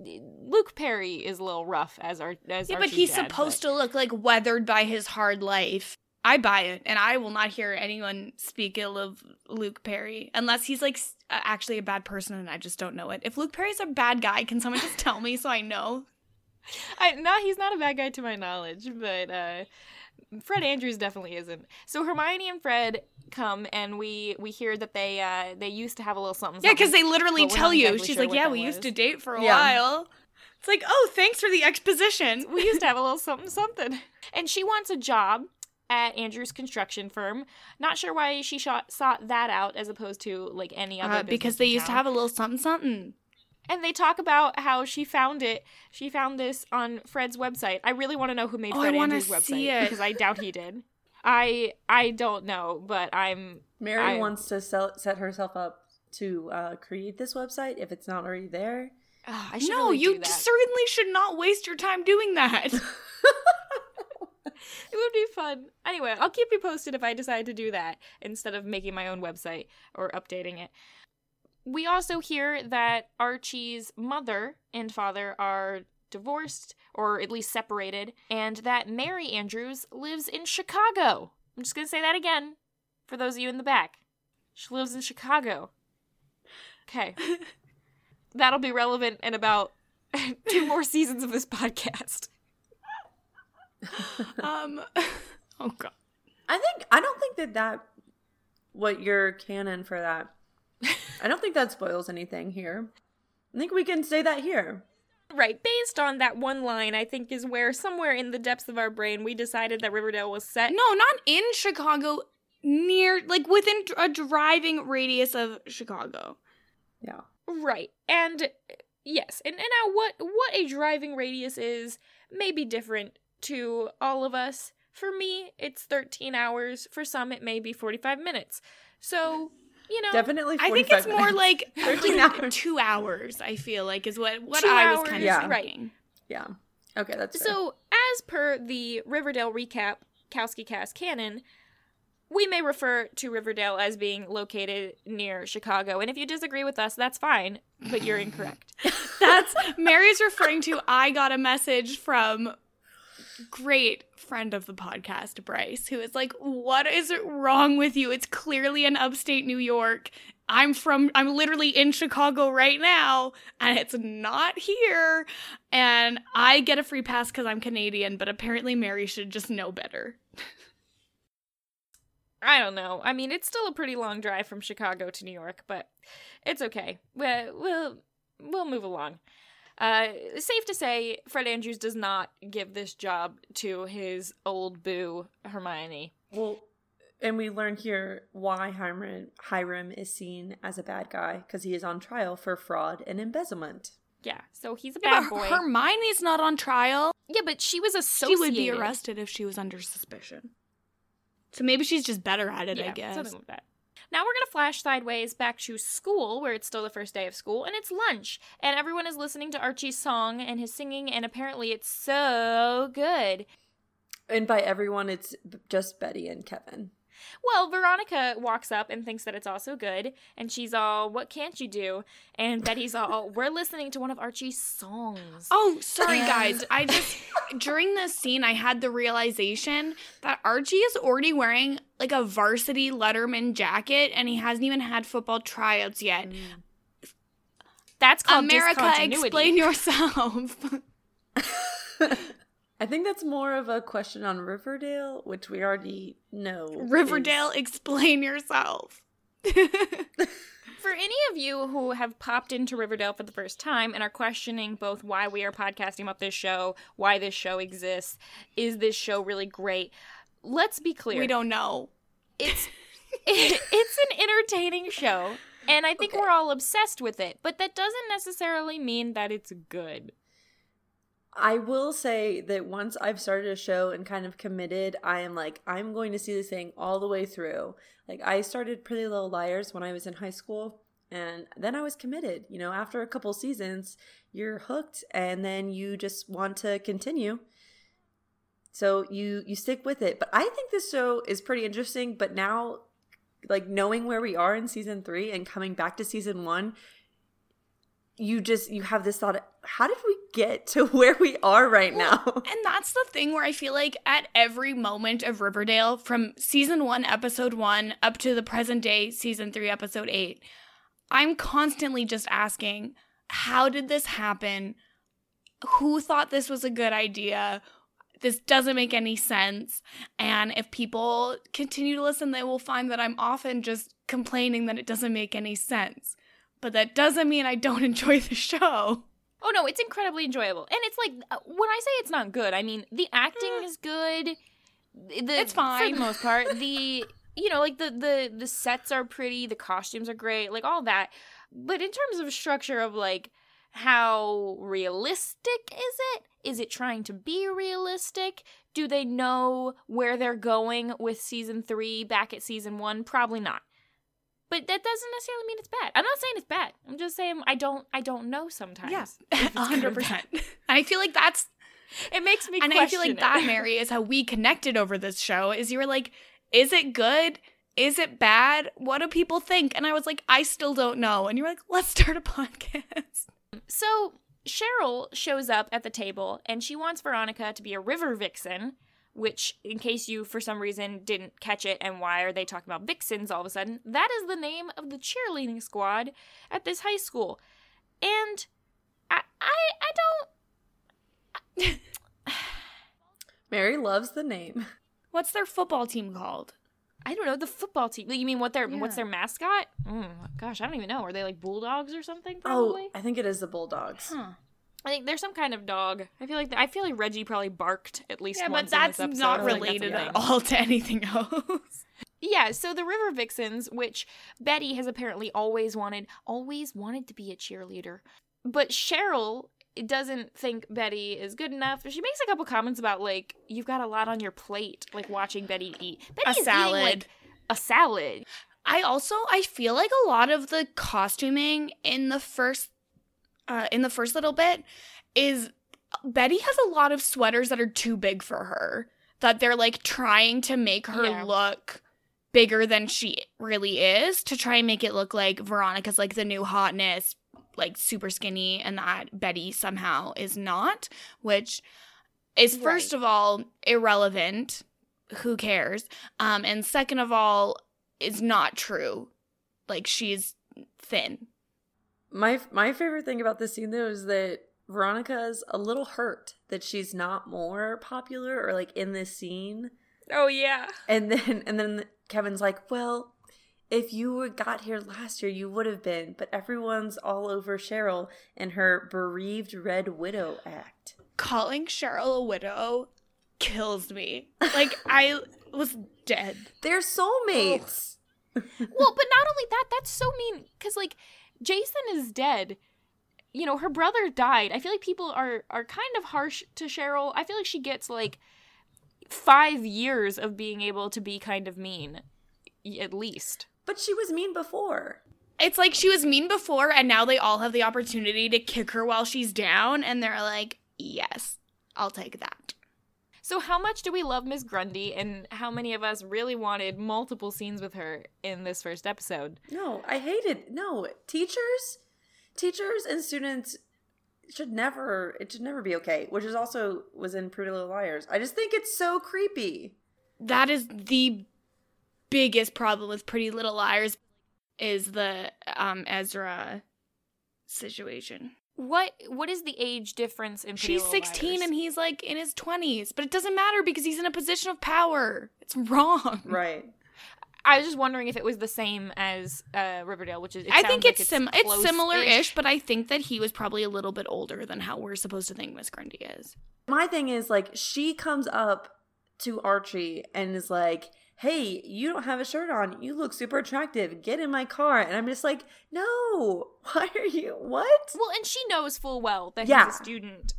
Luke Perry is a little rough as our as
Yeah, but he's
dad,
supposed to look like weathered by his hard life. I buy it, and I will not hear anyone speak ill of Luke Perry unless he's like actually a bad person and I just don't know it. If Luke Perry's a bad guy, can someone just tell me so I know?
I no, he's not a bad guy to my knowledge, but uh Fred Andrews definitely isn't. So Hermione and Fred come and we we hear that they uh they used to have a little something.
Yeah, because they literally tell you.
exactly
She's
sure
like, "Yeah,
that
we used to date for a
Yeah.
while." It's like, "Oh, thanks for the exposition."
we used to have a little something something. And she wants a job at Andrew's construction firm. Not sure why she shot, sought that out as opposed to like any other
Uh, because they
in
used to have a little something something.
And they talk about how she found it. She found this on Fred's website. I really want to know who made
Oh,
Fred
wanna
Andrews'
see
website
it.
because I doubt he did. I I don't know, but I'm
Mary
I-
wants to sell, set herself up to uh, create this website if it's not already there.
Ugh, I should
No,
really
you
that.
certainly should not waste your time doing that.
It would be fun. Anyway, I'll keep you posted if I decide to do that instead of making my own website or updating it. We also hear that Archie's mother and father are divorced or at least separated, and that Mary Andrews lives in Chicago. I'm just going to say that again for those of you in the back. She lives in Chicago. Okay. That'll be relevant in about two more seasons of this podcast.
um, oh god.
I think I don't think that that what your canon for that. I don't think that spoils anything here. I think we can say that here.
Right, based on that one line, I think is where somewhere in the depths of our brain we decided that Riverdale was set.
No, not in Chicago. Near, like within a driving radius of Chicago.
Yeah.
Right, and yes, and, and now what what a driving radius is may be different to all of us. For me, it's 13 hours. For some, it may be 45 minutes. So you know,
Definitely.
I think it's more
minutes.
like
13
like
hours.
two hours. I feel like is what what
Two
I was kind of
Yeah.
thinking.
Yeah. Okay, that's fair.
So, as per the Riverdale recap, Kowski Cast canon, we may refer to Riverdale as being located near Chicago. And if you disagree with us, that's fine, but you're incorrect.
That's Mary's referring to. I got a message from great friend of the podcast, Bryce, who is like, "What is wrong with you? It's clearly in upstate New York. I'm from. I'm literally in Chicago right now, and it's not here. And I get a free pass because I'm Canadian, but apparently Mary should just know better.
I don't know. I mean, it's still a pretty long drive from Chicago to New York, but it's okay. We'll we'll, we'll move along. Uh, safe to say, Fred Andrews does not give this job to his old boo Hermione.
well, and we learn here why Hiram Hiram is seen as a bad guy because he is on trial for fraud and embezzlement.
Yeah, so he's a
Yeah,
bad
but
boy.
Hermione's not on trial.
yeah, but she was associated.
She would be arrested if she was under suspicion. So maybe she's just better at it, I guess.
something like that. Now we're gonna flash sideways back to school, where it's still the first day of school, and it's lunch, and everyone is listening to Archie's song and his singing, and apparently it's so good.
And by everyone, it's just Betty and Kevin.
Well, Veronica walks up and thinks that it's also good, and she's all, "What can't you do?" And Betty's all, "We're listening to one of Archie's songs."
Oh, sorry guys. I just during this scene I had the realization that Archie is already wearing like a varsity Letterman jacket and he hasn't even had football tryouts yet. Mm.
That's called
America, explain yourself.
I think that's more of a question on Riverdale, which we already know.
Riverdale,
is-
explain yourself.
For any of you who have popped into Riverdale for the first time and are questioning both why we are podcasting about this show, why this show exists, is this show really great? Let's be clear.
we don't know.
It's it's an entertaining show, and I think
Okay.
we're all obsessed with it. But that doesn't necessarily mean that it's good.
I will say that once I've started a show and kind of committed, I am like, I'm going to see this thing all the way through. Like, I started Pretty Little Liars when I was in high school, and then I was committed. You know, after a couple seasons, you're hooked, and then you just want to continue. So you you stick with it. But I think this show is pretty interesting. But now, like knowing where we are in season three and coming back to season one, you just you have this thought how did we get to where we are right now
And that's the thing where I feel like at every moment of Riverdale, from season one, episode one, up to the present day, season three, episode eight, I'm constantly just asking, how did this happen? Who thought this was a good idea? This doesn't make any sense. And if people continue to listen, they will find that I'm often just complaining that it doesn't make any sense. But that doesn't mean I don't enjoy the show.
Oh no, it's incredibly enjoyable, and it's like uh, when I say it's not good, I mean the acting is good. The,
It's fine.
for the most part. The you know like the the the sets are pretty, the costumes are great, like all that. But in terms of structure of like how realistic is it? Is it trying to be realistic? Do they know where they're going with season three back at season one? Probably not. But that doesn't necessarily mean it's bad. I'm not saying it's bad. I'm just saying I don't I don't know sometimes.
Yes,
if it's good or
hundred percent. I feel like that's
It makes me
and I feel like
question
that. Mary, is how we connected over this show. Is you were like, is it good? Is it bad? What do people think? And I was like, I still don't know. And you were like, let's start a podcast.
So Cheryl shows up at the table and she wants Veronica to be a river vixen, which, in case you for some reason didn't catch it, and why are they talking about vixens all of a sudden? That is the name of the cheerleading squad at this high school, and I I, I don't.
mary loves the name
What's their football team called?
I don't know the football team. You mean what their what's their mascot? Mm, gosh, I don't even know. Are they like bulldogs or something? Probably.
oh i think it is the bulldogs
Huh.
I think there's some kind of dog. I feel like I feel like Reggie probably barked at least
Yeah,
once.
but that's
in this
not
I feel like that's
related at all to anything else.
Yeah, so the River Vixens, which Betty has apparently always wanted, always wanted to be a cheerleader. But Cheryl doesn't think Betty is good enough. She makes a couple comments about like you've got a lot on your plate, like watching Betty eat. Betty
A
is eating
salad.
like a salad.
I also I feel like a lot of the costuming in the first uh in the first little bit is Betty has a lot of sweaters that are too big for her. That they're like trying to make her
Yeah.
look bigger than she really is to try and make it look like Veronica's like the new hotness, like super skinny, and that Betty somehow is not, which is first
Right.
of all irrelevant. Who cares? Um, and second of all, is not true. Like she's thin.
My my favorite thing about this scene though is that Veronica's a little hurt that she's not more popular or like in this scene.
Oh yeah.
And then and then Kevin's like, "Well, if you were- got here last year, you would have been, but everyone's all over Cheryl and her bereaved Red Widow act."
Calling Cheryl a widow kills me. Like I was dead.
They're soulmates.
well, but not only that, that's so mean because like Jason is dead. You know, her brother died. I feel like people are are kind of harsh to Cheryl. I feel like she gets like five years of being able to be kind of mean, at least.
But she was mean before.
It's like she was mean before, and now they all have the opportunity to kick her while she's down, and they're like, "Yes, I'll take that."
So, how much do we love Miss Grundy, and how many of us really wanted multiple scenes with her in this first episode?
No, I hated no teachers, teachers and students should never. It should never be okay. Which is also was in Pretty Little Liars. I just think it's so creepy.
That is the biggest problem with Pretty Little Liars, is the um Ezra situation.
What What is the age difference in? Pretty
She's
Little
16
Liars?
and he's like in his 20s, but it doesn't matter because he's in a position of power. It's wrong.
Right.
I was just wondering if it was the same as uh, Riverdale, which is. It
I
sounds
think
like
it's sim- it's
close-ish.
similar-ish, but I think that he was probably a little bit older than how we're supposed to think Miss Grundy is.
My thing is like she comes up to Archie and is like, "Hey, you don't have a shirt on. You look super attractive. Get in my car." And I'm just like, "No. Why are you? What?"
Well, and she knows full well that
Yeah.
he's a student,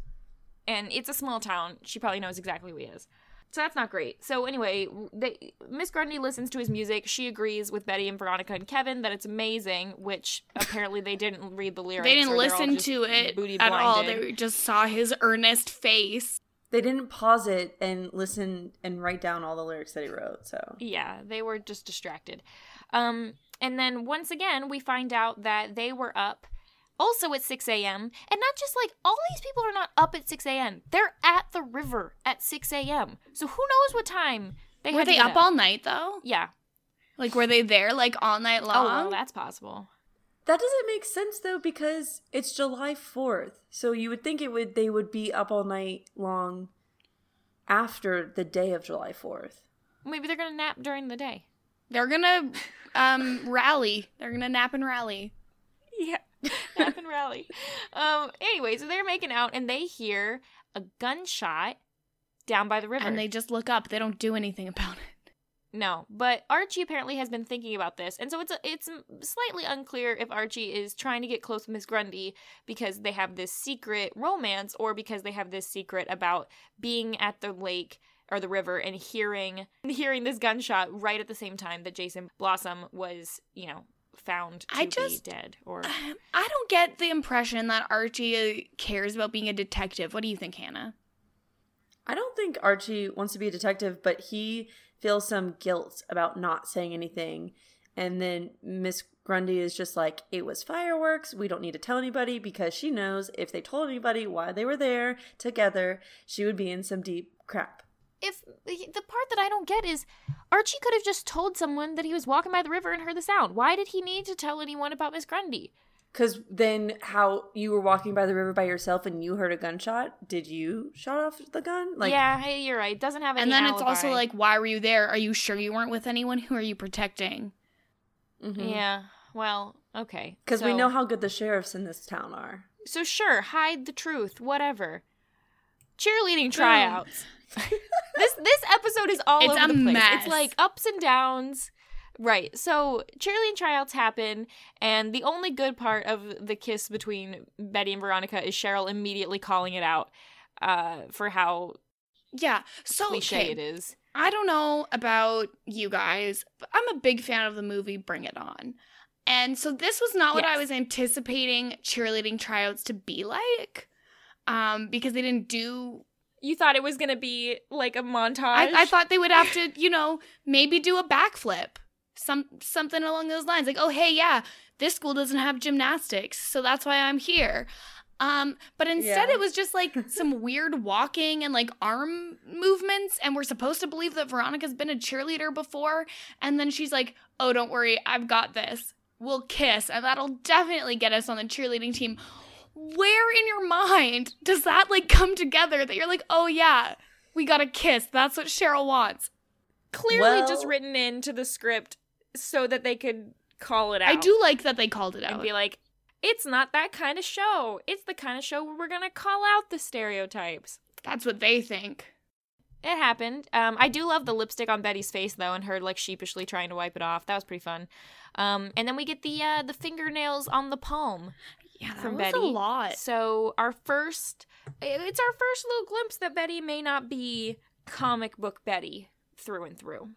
and it's a small town. She probably knows exactly who he is. So that's not great. So anyway, they, Miss Grundy listens to his music. She agrees with Betty and Veronica and Kevin that it's amazing, which apparently they didn't read the lyrics.
They didn't
or they're all
listen to it at all. They just saw his earnest face.
They didn't pause it and listen and write down all the lyrics that he wrote. So
Yeah, they were just distracted. Um, and then once again, we find out that they were up also at 6 a.m. And not just like all these people are not up at 6 a.m., they're at the river at 6 a.m. So who knows what time they
Were
had
they
get
up all night though?
Yeah.
Like were they there like all night long?
Oh, well, that's possible.
That doesn't make sense though because it's July 4th. So you would think it would they would be up all night long after the day of July 4th.
Maybe they're going to nap during the day.
They're gonna um rally. They're gonna nap and rally.
Yeah. nap and rally. Um, anyway, so they're making out and they hear a gunshot down by the river.
And they just look up. They don't do anything about it.
No, but Archie apparently has been thinking about this, and so it's a, it's slightly unclear if Archie is trying to get close with Miss Grundy because they have this secret romance, or because they have this secret about being at the lake or the river and hearing hearing this gunshot right at the same time that Jason Blossom was, you know, found to
I just-
be dead. Or
Um, I don't get the impression that Archie uh, cares about being a detective. What do you think, Hannah?
I don't think Archie wants to be a detective, but he feels some guilt about not saying anything. And then Miss Grundy is just like, it was fireworks. We don't need to tell anybody because she knows if they told anybody why they were there together, she would be in some deep crap.
if the part that I don't get is Archie could have just told someone that he was walking by the river and heard the sound. Why did he need to tell anyone about Miss Grundy?
Because then, how you were walking by the river by yourself and you heard a gunshot? Did you shot off the gun? Like,
yeah, hey, you're right. It Doesn't have any.
And then it's also like, why were you there? Are you sure you weren't with anyone? Who are you protecting?
mhm.
yeah. Well, okay.
Because we know how good the sheriffs in this town are.
So sure, hide the truth. Whatever. Cheerleading tryouts. this this episode is all
It's
over
a
the place.
mess.
It's like ups and downs. Right. So cheerleading tryouts happen, and the only good part of the kiss between Betty and Veronica is Cheryl immediately calling it out uh, for how
Yeah. So
cliche
okay,
it is.
I don't know about you guys, but I'm a big fan of the movie Bring It On. And so this was not what I was anticipating cheerleading tryouts to be like. Um, because they didn't do
You thought it was gonna be like a montage.
I, I thought they would have to, you know, maybe do a backflip. Some something along those lines. Like, oh hey, yeah, this school doesn't have gymnastics, so that's why I'm here. Um, but instead
Yeah.
it was just like some weird walking and like arm movements, and we're supposed to believe that Veronica's been a cheerleader before, and then she's like, Oh, don't worry, I've got this. We'll kiss, and that'll definitely get us on the cheerleading team. Where in your mind does that like come together that you're like, oh yeah, we got a kiss. That's what Cheryl wants.
clearly just written into the script so that they could call it out.
I do like that they called it out.
and be like, it's not that kind of show. It's the kind of show where we're gonna call out the stereotypes.
That's what they think.
It happened. Um, I do love the lipstick on Betty's face though, and her like sheepishly trying to wipe it off. That was pretty fun. Um, and then we get the uh, the fingernails on the palm
Yeah, that
from
was
Betty.
a lot.
So our first, it's our first little glimpse that Betty may not be comic book Betty through and through,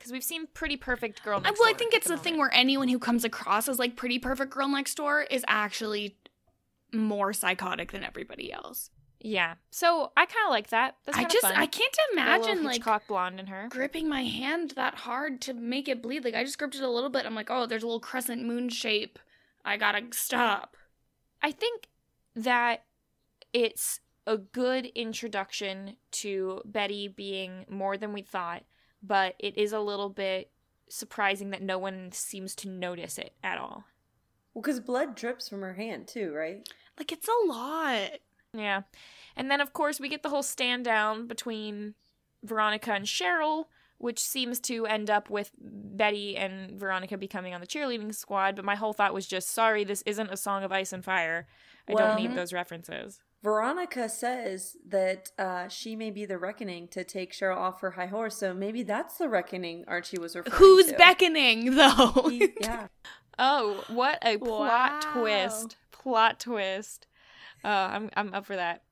because we've seen pretty perfect girl.
I-
Next
well, I think it's the thing where anyone who comes across as like pretty perfect girl next door is actually more psychotic than everybody else.
Yeah. So I kind of like that. That's
I just
fun.
I can't
Got a little
imagine like
blonde in her.
gripping my hand that hard to make it bleed. Like I just gripped it a little bit. I'm like, oh, there's a little crescent moon shape. I gotta stop.
I think that it's a good introduction to Betty being more than we thought, but it is a little bit surprising that no one seems to notice it at all.
Well, because blood drips from her hand too, right?
Like it's a lot.
Yeah. And then, of course, we get the whole stand down between Veronica and Cheryl, which seems to end up with Betty and Veronica becoming on the cheerleading squad. But my whole thought was just sorry, this isn't a song of ice and fire. I
Well-
don't need those references.
Veronica says that uh, she may be the reckoning to take Cheryl off her high horse, so maybe that's the reckoning Archie was referring
Who's
to.
Who's beckoning though?
He- yeah.
Oh, what a plot
Wow.
twist. Plot twist. Uh, I'm, I'm up for that.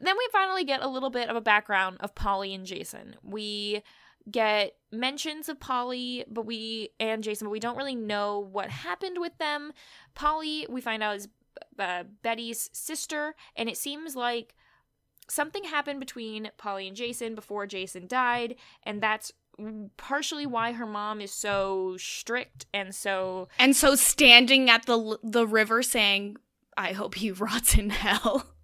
Then we finally get a little bit of a background of Polly and Jason. We get mentions of Polly, but we and Jason, but we don't really know what happened with them. Polly, we find out is uh, Betty's sister, and it seems like something happened between Polly and Jason before Jason died, and that's partially why her mom is so strict and so
and so standing at the the river saying, "I hope he rots in hell."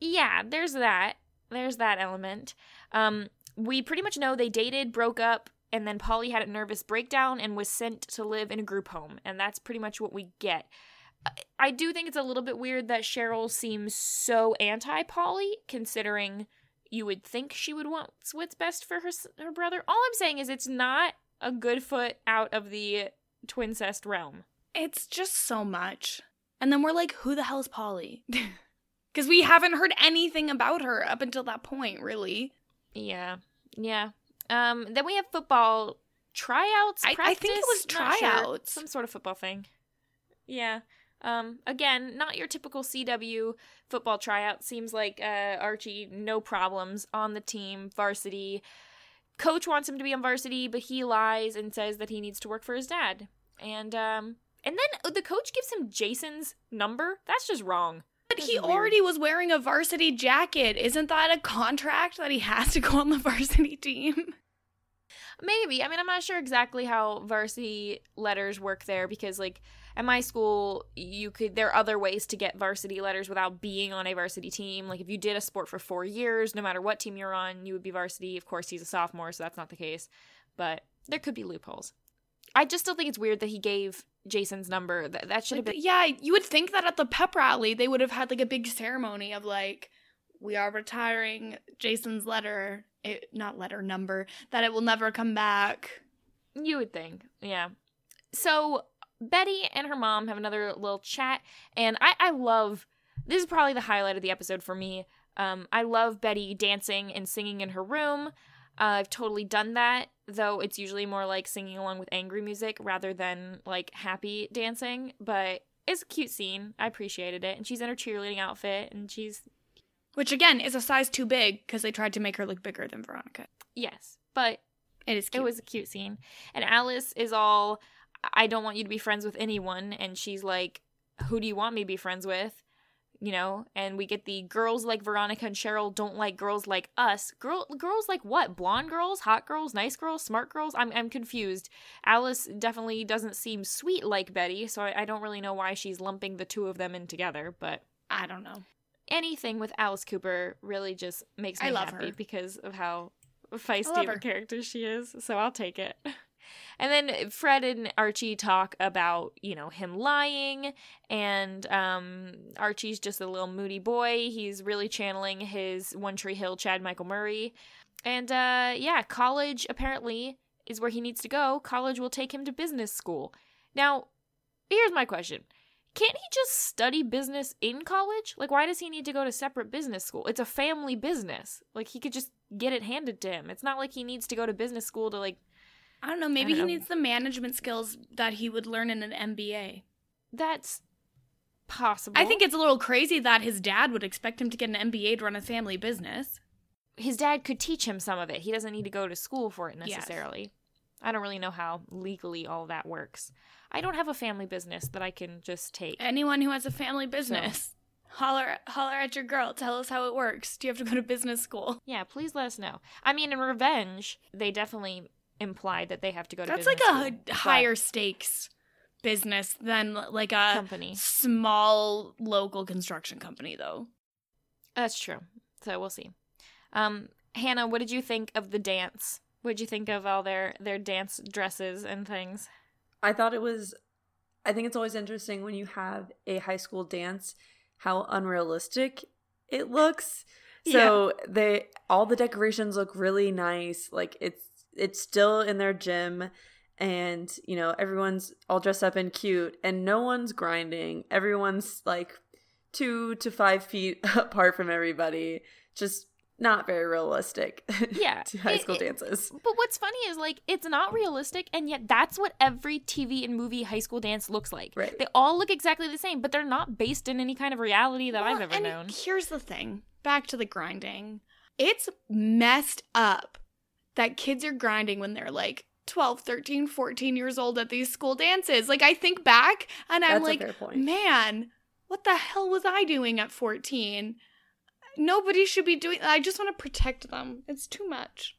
yeah there's that. There's that element. Um we pretty much know they dated broke up and then polly had a nervous breakdown and was sent to live in a group home and that's pretty much what we get I- do think it's a little bit weird that cheryl seems so anti-polly considering you would think she would want what's best for her her brother all i'm saying is it's not a good foot out of the twincest realm
It's just so much. And then we're like, "Who the hell is Polly?" Because we haven't heard anything about her up until that point, really.
Yeah, yeah. Um, then we have football tryouts.
I- I think it was
not sure.
tryouts.
some sort of football thing. Yeah. Um, again, not your typical CW football tryout. Seems like uh, Archie, no problems on the team, varsity. Coach wants him to be on varsity, but he lies and says that he needs to work for his dad. And um, and then the coach gives him Jason's number. That's just wrong.
But he already was wearing a varsity jacket. Isn't that a contract that he has to go on the varsity team?
Maybe. I mean, I'm not sure exactly how varsity letters work there because, like, at my school, you could, there are other ways to get varsity letters without being on a varsity team. Like, if you did a sport for four years, no matter what team you're on, you would be varsity. Of course, he's a sophomore, so that's not the case. But there could be loopholes. I just still think it's weird that he gave Jason's number. That, that should have
Like,
been.
yeah, you would think that at the pep rally they would have had like a big ceremony of like, we are retiring Jason's letter, it, not letter number, that it will never come back.
You would think, yeah. So Betty and her mom have another little chat, and I, I love this is probably the highlight of the episode for me. Um, I love Betty dancing and singing in her room. Uh, I've totally done that, though it's usually more like singing along with angry music rather than like happy dancing. But it's a cute scene. I appreciated it, and she's in her cheerleading outfit, and she's
Which again is a size too big because they tried to make her look bigger than Veronica.
yes, but
It is cute.
It was a cute scene. And Alice is all, I don't want you to be friends with anyone. And she's like, Who do you want me to be friends with? You know, and we get the girls like Veronica and Cheryl don't like girls like us. Girl, girls like what? Blonde girls, hot girls, nice girls, smart girls. I'm, I'm confused. Alice definitely doesn't seem sweet like Betty, so I, I don't really know why she's lumping the two of them in together. But
I don't know.
anything with Alice Cooper really just makes me happy
her.
because of how feisty of a character she is. So I'll take it. And then Fred and Archie talk about, you know, him lying and um Archie's just a little moody boy. He's really channeling his One Tree Hill Chad Michael Murray. And uh yeah, college apparently is where he needs to go. College will take him to business school. Now, here's my question. Can't he just study business in college? Like, why does he need to go to separate business school? It's a family business. Like, he could just get it handed to him. It's not like he needs to go to business school to, like,
I don't know. Maybe
don't
he
know.
needs the management skills that he would learn in an MBA.
that's possible.
I think it's a little crazy that his dad would expect him to get an MBA to run a family business.
his dad could teach him some of it. He doesn't need to go to school for it
Yes.
necessarily. I don't really know how legally all that works. I don't have a family business that I can just take.
Anyone who has a family business, holler holler at your girl. Tell us how it works. Do you have to go to business school?
Yeah, please let us know. I mean, in Revenge, they definitely implied that they have to go to
That's like a
school, but-
higher stakes business than like a
company.
small local construction company, though.
That's true. So we'll see. Um, Hannah, what did you think of the dance? What did you think of all their their dance dresses and things?
I thought it was I think it's always interesting when you have a high school dance how unrealistic it looks. So they all the decorations look really nice. Like it's it's still in their gym and you know everyone's all dressed up and cute and no one's grinding. Everyone's like 2 to 5 feet apart from everybody. Just not very realistic.
Yeah,
to high
it-
school
it-
dances.
But what's funny is like it's not realistic, and yet that's what every TV and movie high school dance looks like.
Right.
They all look exactly the same, but they're not based in any kind of reality that I've ever
and
known.
Here's the thing back to the grinding. It's messed up that kids are grinding when they're like 12, 13, 14 years old at these school dances. Like, I think back and I'm
That's
like,
a fair point.
man, what the hell was I doing at 14? Nobody should be doing I just want to protect them. It's too much.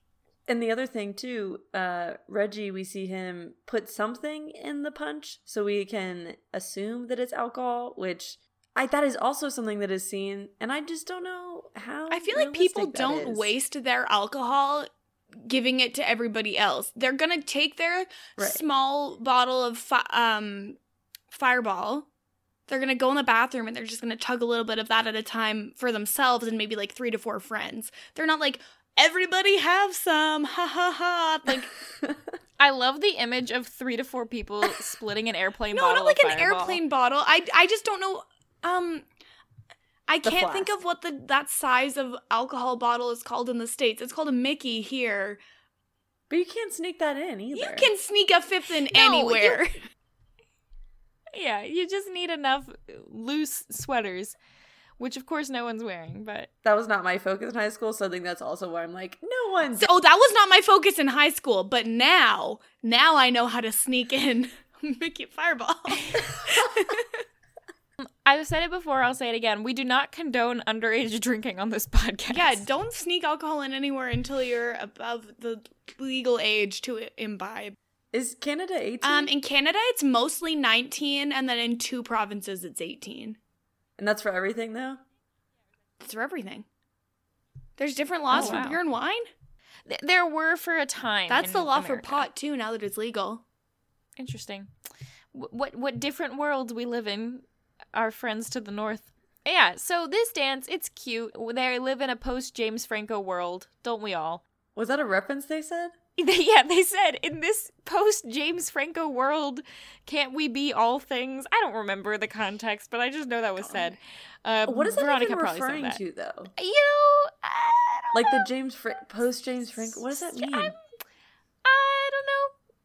And the other thing too, uh, Reggie, we see him put something in the punch, so we can assume that it's alcohol, which I that is also something that is seen, and I just don't know how.
I feel like people don't
is.
waste their alcohol giving it to everybody else. They're gonna take their
Right.
small bottle of fi- um Fireball. They're gonna go in the bathroom and they're just gonna chug a little bit of that at a time for themselves and maybe like three to four friends. They're not like everybody have some, ha ha ha. Like
I love the image of three to four people splitting an airplane
no,
bottle.
not like an
Fireball.
airplane bottle. I I just don't know. Um, I can't think of what the that size of alcohol bottle is called in the states. It's called a Mickey here.
but you can't sneak that in either.
You can sneak a fifth in
No,
anywhere.
Yeah, you just need enough uh, loose sweaters, which of course no one's wearing. But
That was not my focus in high school, so I think that's also why I'm like, no one's.
So- oh, that was not my focus in high school, but now, now I know how to sneak in Mickey Fireball.
I've said it before. I'll say it again. We do not condone underage drinking on this podcast.
yeah, don't sneak alcohol in anywhere until you're above the legal age to imbibe.
Is Canada 18?
Um, in Canada, it's mostly 19, and then in two provinces, it's 18.
and that's for everything, though?
It's for everything. There's different laws
Oh,
for beer and wine.
Th- there were for a time.
That's
in
the law for pot too. Now that it's legal.
Interesting. Wh- What what different worlds we live in? Our friends to the north. Yeah. So this dance, it's cute. They live in a post James Franco world, don't we all?
Was that a reference they said?
Yeah, they said in this post James Franco world, can't we be all things? I don't remember the context, but I just know that was said. Uh,
What is that
Veronica
even referring to, though?
You know,
Like the. James Fra- post James Franco. What does that mean?
I'm, know.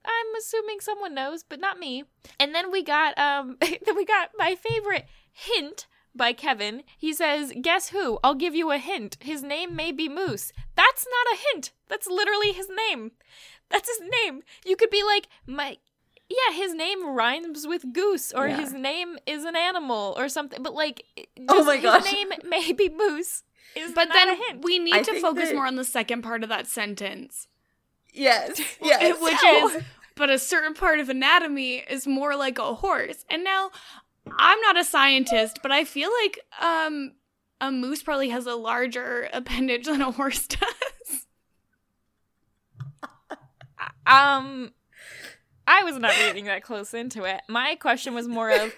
I'm assuming someone knows, but not me. And then we got um then we got my favorite hint by Kevin. He says, "Guess who? I'll give you a hint. His name may be Moose." That's not a hint. That's literally his name. That's his name. You could be like, my yeah, his name rhymes with goose, or
Yeah.
his name is an animal, or something. But like, just
Oh my
his
gosh.
name may be moose. Is
But
not
then
a hint.
we need
I
to focus
that-
more on the second part of that sentence.
Yes. Yes.
Which
So-
is, but a certain part of anatomy is more like a horse. And now, I'm not a scientist, but I feel like um, a moose probably has a larger appendage than a horse does.
Um, I was not reading that close into it. My question was more of,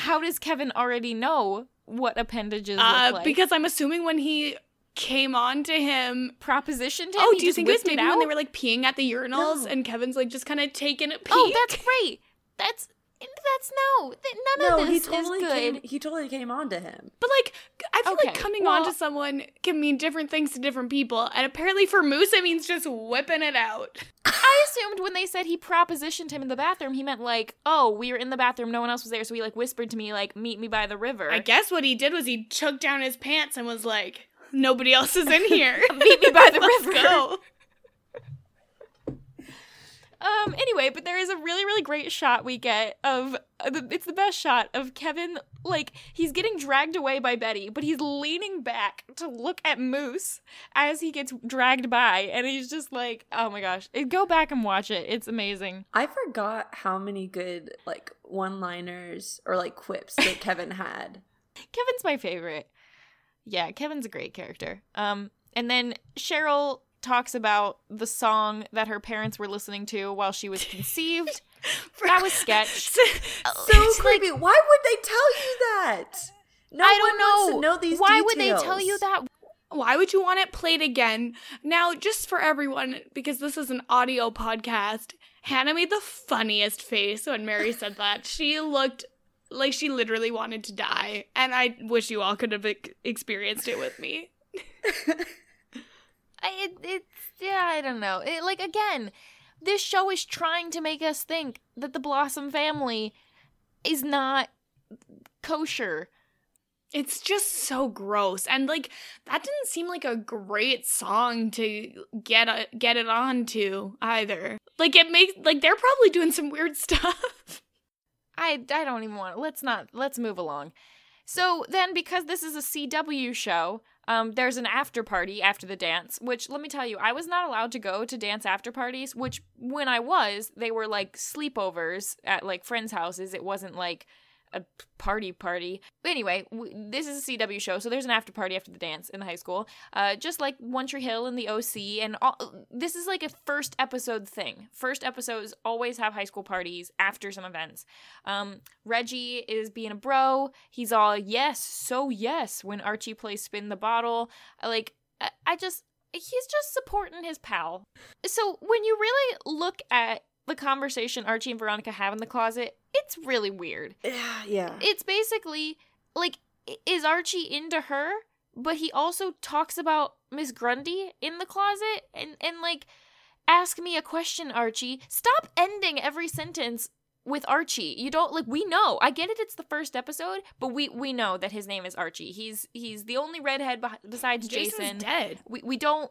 how does Kevin already know what appendages
Uh,
look like?
because I'm assuming when he came on to him.
propositioned him.
Oh,
he
do you think it was
whipped
maybe when they were like peeing at the urinals
No.
and Kevin's like just kind of taking a oh, peek?
Oh, that's great. That's that's no. th- None
no,
of
he
this
totally
is good.
came. He totally came on to him.
But like, I feel like coming
well-
on to someone can mean different things to different people, and apparently for Moose it means just whipping it out.
I assumed when they said he propositioned him in the bathroom, he meant like, oh, we were in the bathroom, no one else was there, so he like whispered to me like, meet me by the river.
I guess what he did was he choked down his pants and was like, "Nobody else is in here.
Meet me by the
Let's
river."
go."
Um. Anyway, but there is a really, really great shot we get of uh, the, it's the best shot of Kevin. Like he's getting dragged away by Betty, but he's leaning back to look at Moose as he gets dragged by, and he's just like, "Oh my gosh!" Go back and watch it. It's amazing.
I forgot how many good like one-liners or like quips that Kevin had.
Kevin's my favorite. Yeah, Kevin's a great character. Um, and then Cheryl talks about the song that her parents were listening to while she was conceived. that was sketch.
So
It's like-
creepy. Why would they tell you that? No
I don't
one wants
know.
to know these
Why would they tell you that?
Why would you want it played again? Now, just for everyone, because this is an audio podcast, Hannah made the funniest face when Mary said that. She looked like she literally wanted to die, and I wish you all could have ex- experienced it with me.
I, it, it's yeah, I don't know. It, like again, this show is trying to make us think that the Blossom family is not kosher.
It's just so gross, and like that didn't seem like a great song to get a, get it on to either. Like it makes like they're probably doing some weird stuff.
I I don't even want. Let's not. Let's move along. So then, because this is a CW show, um, there's an after party after the dance. Which let me tell you, I was not allowed to go to dance after parties. Which when I was, they were like sleepovers at like friends' houses. It wasn't like a party party. Anyway, w- this is a CW show, so there's an after party after the dance in the high school, uh, just like One Tree Hill and the OC, and all. This is like a first episode thing. First episodes always have high school parties after some events. Um, Reggie is being a bro. He's all yes, so yes when Archie plays spin the bottle. Like. I, I just he's just supporting his pal. So when you really look at the conversation Archie and Veronica have in the closet, it's really weird.
Yeah, yeah.
It's basically like is Archie into her, but he also talks about Miss Grundy in the closet and and like ask me a question, Archie. Stop ending every sentence with Archie. You don't like we know. I get it it's the first episode, but we we know that his name is Archie. He's he's the only redhead beh- besides
Jason's
Jason.
dead.
We we don't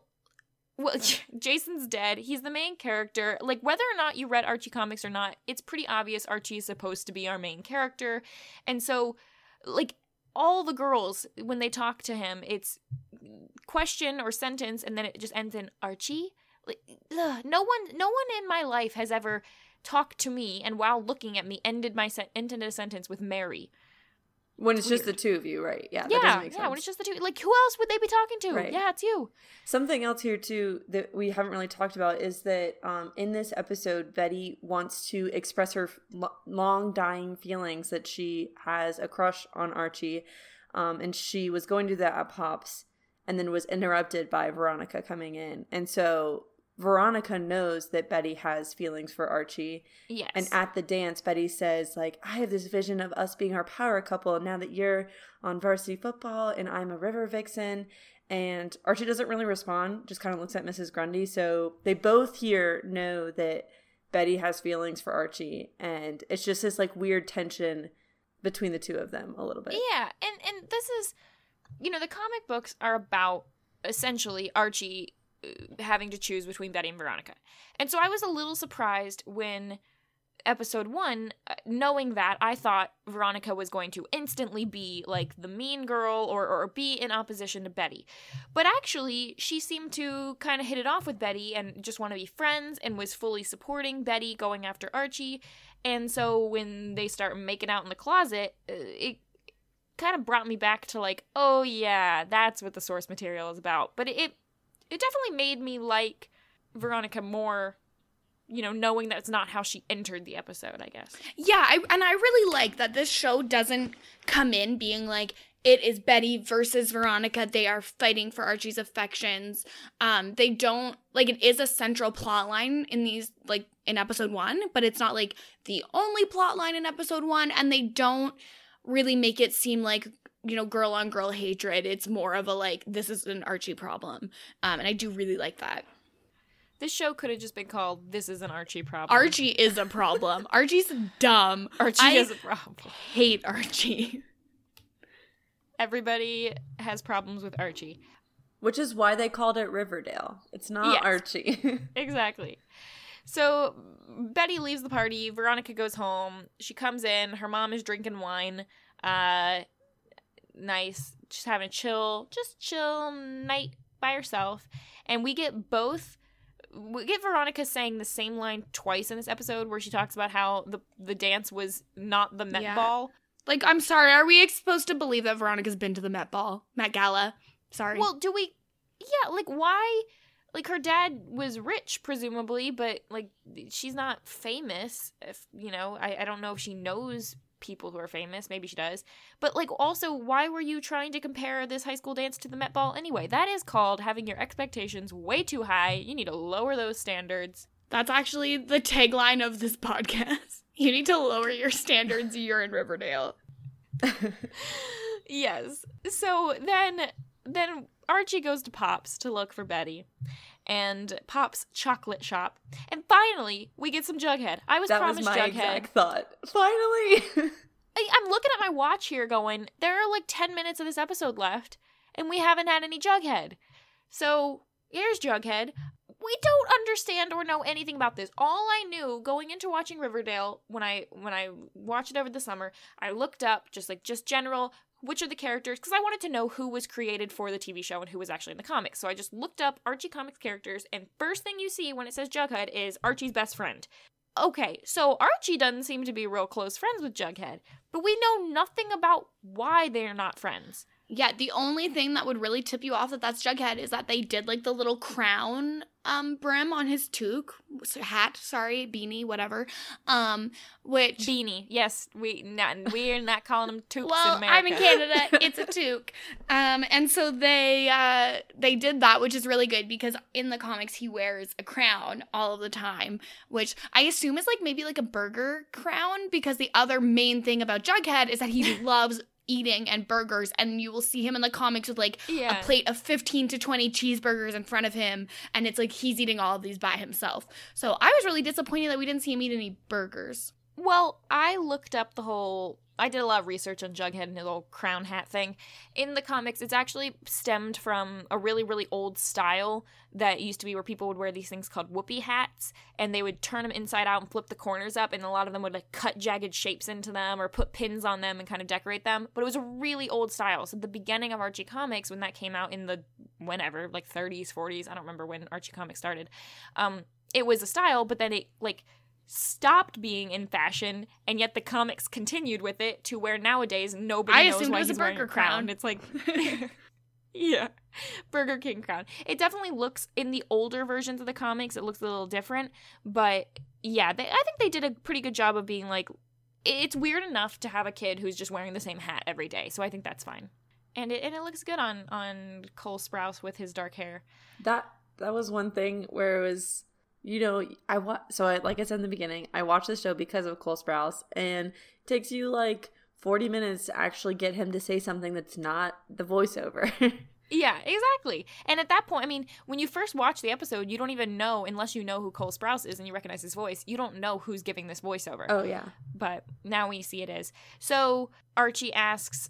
well, Jason's dead. He's the main character. Like whether or not you read Archie comics or not, it's pretty obvious Archie is supposed to be our main character. And so like all the girls when they talk to him, it's question or sentence and then it just ends in Archie. Like ugh, no one no one in my life has ever talked to me and while looking at me ended my sen- ended a sentence with Mary.
When it's just the two of you, right? Yeah, that
yeah, yeah. When it's just the two, like who else would they be talking to?
Right.
Yeah, it's you.
Something else here too that we haven't really talked about is that um, in this episode, Betty wants to express her lo- long dying feelings that she has a crush on Archie, um, and she was going to do that at Pops, and then was interrupted by Veronica coming in, and so Veronica knows that Betty has feelings for Archie,
Yes.
and at the dance, Betty says, like, I have this vision of us being our power couple now that you're on varsity football and I'm a river vixen. And Archie doesn't really respond, just kind of looks at Mrs. Grundy. So they both here know that Betty has feelings for Archie. And it's just this like weird tension between the two of them a little bit.
Yeah, and and this is, you know, the comic books are about essentially Archie having to choose between Betty and Veronica. And so I was a little surprised when episode one, uh, knowing that, I thought Veronica was going to instantly be like the mean girl or, or be in opposition to Betty. But actually, she seemed to kind of hit it off with Betty and just want to be friends and was fully supporting Betty going after Archie. And so when they start making out in the closet, uh, it kind of brought me back to like, oh yeah, that's what the source material is about. But it it definitely made me like Veronica more you know, knowing that it's not how she entered the episode, I guess.
Yeah, I, and I really like that this show doesn't come in being like it is Betty versus Veronica. They are fighting for Archie's affections. Um, they don't like it is a central plot line in these like in episode one, but it's not like the only plot line in episode one, and they don't really make it seem like you know girl on girl hatred. It's more of a like this is an Archie problem, um, and I do really like that.
This show could have just been called "This Is an Archie Problem."
Archie is a problem. Archie's dumb.
Archie
I
is a problem.
hate Archie.
Everybody has problems with Archie.
Which is why they called it Riverdale. It's not
Yes.
Archie.
Exactly. So Betty leaves the party. Veronica goes home. She comes in. Her mom is drinking wine. Uh, nice. Just having a chill, just chill night by herself. And we get both. We get Veronica saying the same line twice in this episode, where she talks about how the the dance was not the Met
Yeah.
Ball.
Like, I'm sorry. Are we supposed to believe that Veronica's been to the Met Ball, Met Gala? Sorry.
Well, do we? Yeah, like why? Like her dad was rich, presumably, but like she's not famous. If you know, I I don't know if she knows people who are famous. Maybe she does. But like, also, why were you trying to compare this high school dance to the Met Ball anyway? That is called having your expectations way too high. You need to lower those standards.
That's actually the tagline of this podcast. You need to lower your standards. You're in Riverdale.
yes. So then then Archie goes to Pop's to look for Betty. And Pop's chocolate shop. And finally, we get some Jughead. I was
that was my
Jughead.
exact thought. Finally.
I, I'm looking at my watch here going, there are like 10 minutes of this episode left, and we haven't had any Jughead. So here's Jughead. We don't understand or know anything about this. All I knew going into watching Riverdale when I when I watched it over the summer, I looked up just like just general which are the characters because I wanted to know who was created for the TV show and who was actually in the comics. So I just looked up Archie comics characters and first thing you see when it says Jughead is Archie's best friend. Okay, so Archie doesn't seem to be real close friends with Jughead, but we know nothing about why they're not friends.
Yeah, the only thing that would really tip you off that that's Jughead is that they did like the little crown um brim on his toque hat, sorry, beanie, whatever. Um, which
Beanie, yes, we not we're not calling them toques
well,
in America.
I'm in Canada. It's a toque. Um, and so they uh they did that, which is really good because in the comics he wears a crown all of the time, which I assume is like maybe like a burger crown because the other main thing about Jughead is that he loves eating and burgers and you will see him in the comics with like
yeah.
a plate of 15 to 20 cheeseburgers in front of him and it's like he's eating all of these by himself. So I was really disappointed that we didn't see him eat any burgers.
Well, I looked up the whole. I did a lot of research on Jughead and his little crown hat thing. In the comics, it's actually stemmed from a really, really old style that used to be where people would wear these things called whoopee hats, and they would turn them inside out and flip the corners up, and a lot of them would like cut jagged shapes into them or put pins on them and kind of decorate them. But it was a really old style. So the beginning of Archie comics, when that came out in the whenever, like 30s, 40s, I don't remember when Archie comics started. Um, it was a style, but then it like stopped being in fashion, and yet the comics continued with it to where nowadays nobody
I
knows
assumed it
why
was a
he's wearing
burger
a crown.
crown.
It's like, yeah, Burger King crown. It definitely looks in the older versions of the comics. It looks a little different, but yeah, they, I think they did a pretty good job of being like, it's weird enough to have a kid who's just wearing the same hat every day. So I think that's fine. And it, and it looks good on on Cole Sprouse with his dark hair.
that that was one thing where it was you know i wa- so I, like i said in the beginning i watched the show because of cole sprouse and it takes you like 40 minutes to actually get him to say something that's not the voiceover
Yeah, exactly. And at that point, I mean, when you first watch the episode, you don't even know, unless you know who Cole Sprouse is and you recognize his voice, you don't know who's giving this voiceover.
oh yeah
But now we see it is. So Archie asks,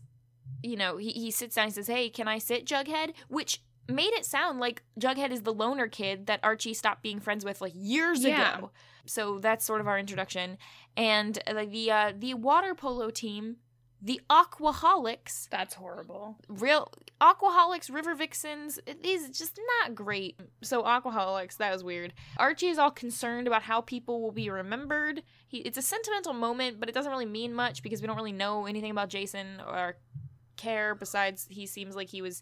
you know, he, he sits down and says, Hey, can I sit, Jughead? Which made it sound like Jughead is the loner kid that Archie stopped being friends with like years
Yeah.
ago. So that's sort of our introduction. And uh, the uh, the water polo team, the Aquaholics,
That's horrible.
real Aquaholics, River Vixens, these just not great. So Aquaholics, that was weird. Archie is all concerned about how people will be remembered. He, it's a sentimental moment, but it doesn't really mean much because we don't really know anything about Jason or care. Besides, he seems like he was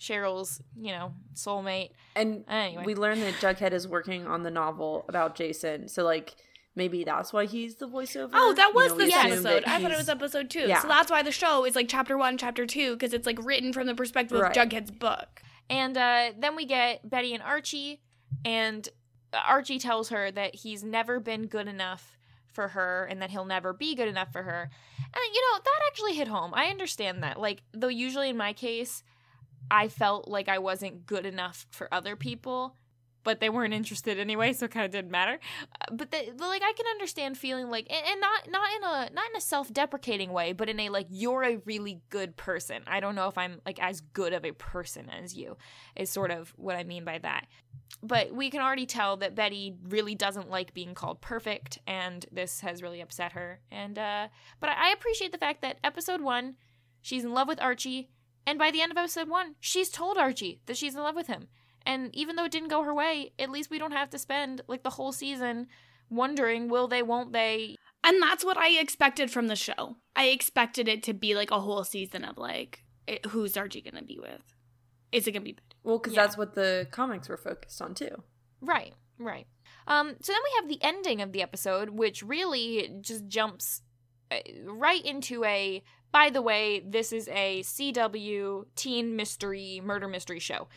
Cheryl's, you know, soulmate.
And
Anyway,
we learned that Jughead is working on the novel about Jason. So like maybe that's why he's the voiceover.
Oh, that
You
was
know,
this episode. I thought it was episode two.
Yeah.
So that's why the show is like chapter one, chapter two, because it's like written from the perspective
Right.
of Jughead's book.
And uh, then we get Betty and Archie, and Archie tells her that he's never been good enough for her and that he'll never be good enough for her. And, you know, that actually hit home. I understand that. Like, though usually in my case, I felt like I wasn't good enough for other people. But they weren't interested anyway, so it kind of didn't matter. Uh, But the, the, like, I can understand feeling like, and, and not not in a not in a self deprecating way, but in a like you're a really good person. I don't know if I'm like as good of a person as you is sort of what I mean by that. But we can already tell that Betty really doesn't like being called perfect, and this has really upset her. And uh, but I I appreciate the fact that episode one, she's in love with Archie, and by the end of episode one, she's told Archie that she's in love with him. And even though it didn't go her way, at least we don't have to spend like the whole season wondering will they, won't they.
And that's what I expected from the show. I expected it to be like a whole season of like, it, who's Archie gonna be with? Is it gonna be Betty?
Well, because
Yeah.
that's what the comics were focused on too.
Right, right. Um, so then we have the ending of the episode, which really just jumps uh, right into a. By the way, this is a CW teen mystery murder mystery show.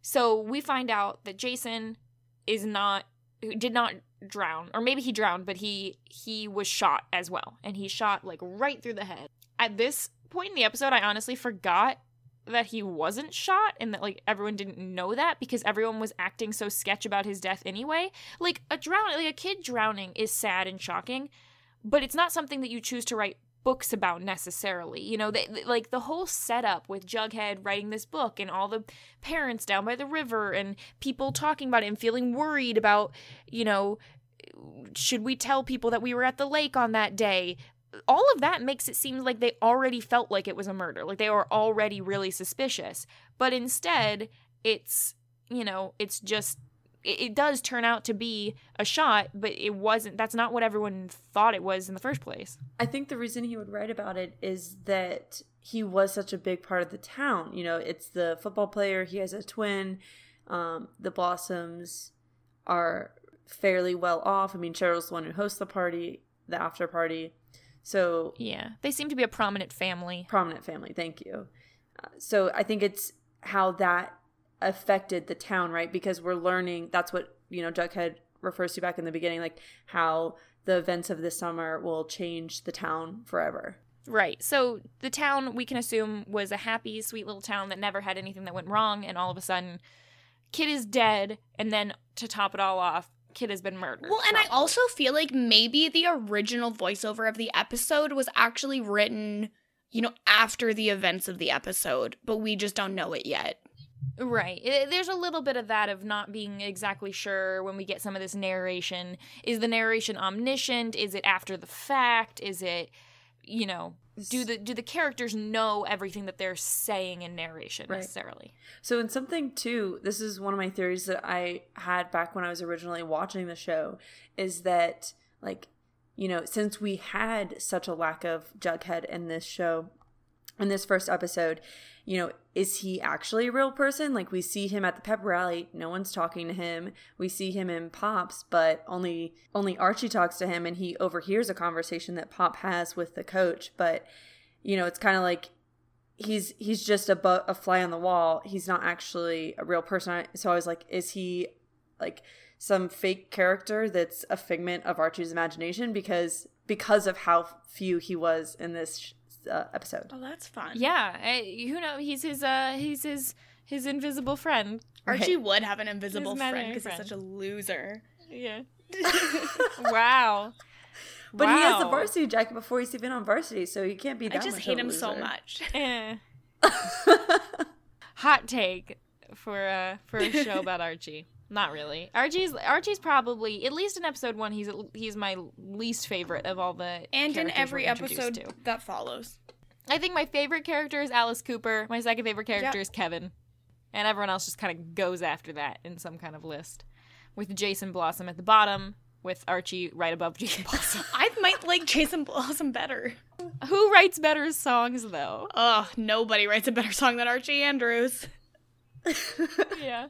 So we find out that Jason is not did not drown, or maybe he drowned, but he he was shot as well, and he shot like right through the head. At this point in the episode, I honestly forgot that he wasn't shot and that like everyone didn't know that because everyone was acting so sketch about his death anyway. Like a drown like a kid drowning is sad and shocking, but it's not something that you choose to write books about necessarily. You know, they, like the whole setup with Jughead writing this book and all the parents down by the river and people talking about it and feeling worried about, you know, should we tell people that we were at the lake on that day? All of that makes it seem like they already felt like it was a murder, like they were already really suspicious. But instead, it's, you know, it's just it, it does turn out to be a shot, but it wasn't that's not what everyone thought it was in the first place.
I think the reason he would write about it is that he was such a big part of the town. You know, it's the football player, he has a twin. Um, the Blossoms are fairly well off. I mean, Cheryl's the one who hosts the party, the after party. So,
Yeah. They seem to be a prominent family.
prominent family, thank you. Uh, so, I think it's how that affected the town, right? Because we're learning that's what, you know, Jughead refers to back in the beginning, like how the events of this summer will change the town forever.
Right. So the town we can assume was a happy, sweet little town that never had anything that went wrong, and all of a sudden, Kid is dead, and then to top it all off, Kid has been murdered.
Well, and I also feel like maybe the original voiceover of the episode was actually written, you know, after the events of the episode, but we just don't know it yet.
Right. There's a little bit of that of not being exactly sure when we get some of this narration. Is the narration omniscient? Is it after the fact? Is it, you know, do the do the characters know everything that they're saying in narration
Right.
necessarily?
So, in something too, this is one of my theories that I had back when I was originally watching the show is that, like, you know, since we had such a lack of Jughead in this show, in this first episode, you know, is he actually a real person? Like, we see him at the pep rally, no one's talking to him. We see him in Pops, but only only Archie talks to him, and he overhears a conversation that Pop has with the coach. But you know, it's kind of like he's he's just a bu- a fly on the wall. He's not actually a real person. So I was like, is he like some fake character that's a figment of Archie's imagination because because of how few he was in this uh, episode?
Oh, that's fun.
Yeah. I, who know? He's his uh he's his his invisible friend.
Archie would have an invisible
His
friend because he's such a loser.
Yeah. wow.
But he has the varsity jacket before he's even on varsity, so he can't be
I just
much
hate
of a
him so much.
Eh. Hot take. for uh for a show about Archie. Not really. Archie's Archie's probably at least in episode one. He's he's my least favorite of all the
and in every episode
to.
that follows.
I think my favorite character is Alice Cooper. My second favorite character
Yep.
is Kevin, and everyone else just kind of goes after that in some kind of list, with Jason Blossom at the bottom, with Archie right above Jason Blossom.
I might like Jason Blossom better.
Who writes better songs though?
Ugh, nobody writes a better song than Archie Andrews.
yeah.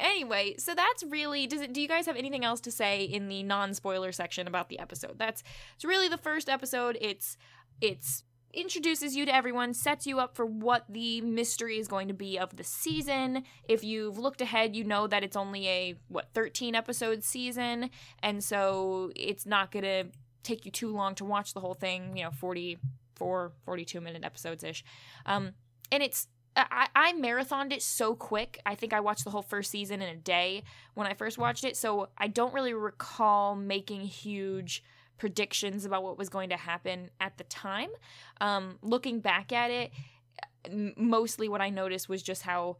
Anyway, so that's really does it do you guys have anything else to say in the non-spoiler section about the episode? That's it's really the first episode. It's it's introduces you to everyone, sets you up for what the mystery is going to be of the season. If you've looked ahead, you know that it's only a what 13 episode season, and so it's not going to take you too long to watch the whole thing, you know, 44 42 minute episodes ish. Um and it's I, I marathoned it so quick. I think I watched the whole first season in a day when I first watched it. So I don't really recall making huge predictions about what was going to happen at the time. Um, looking back at it, mostly what I noticed was just how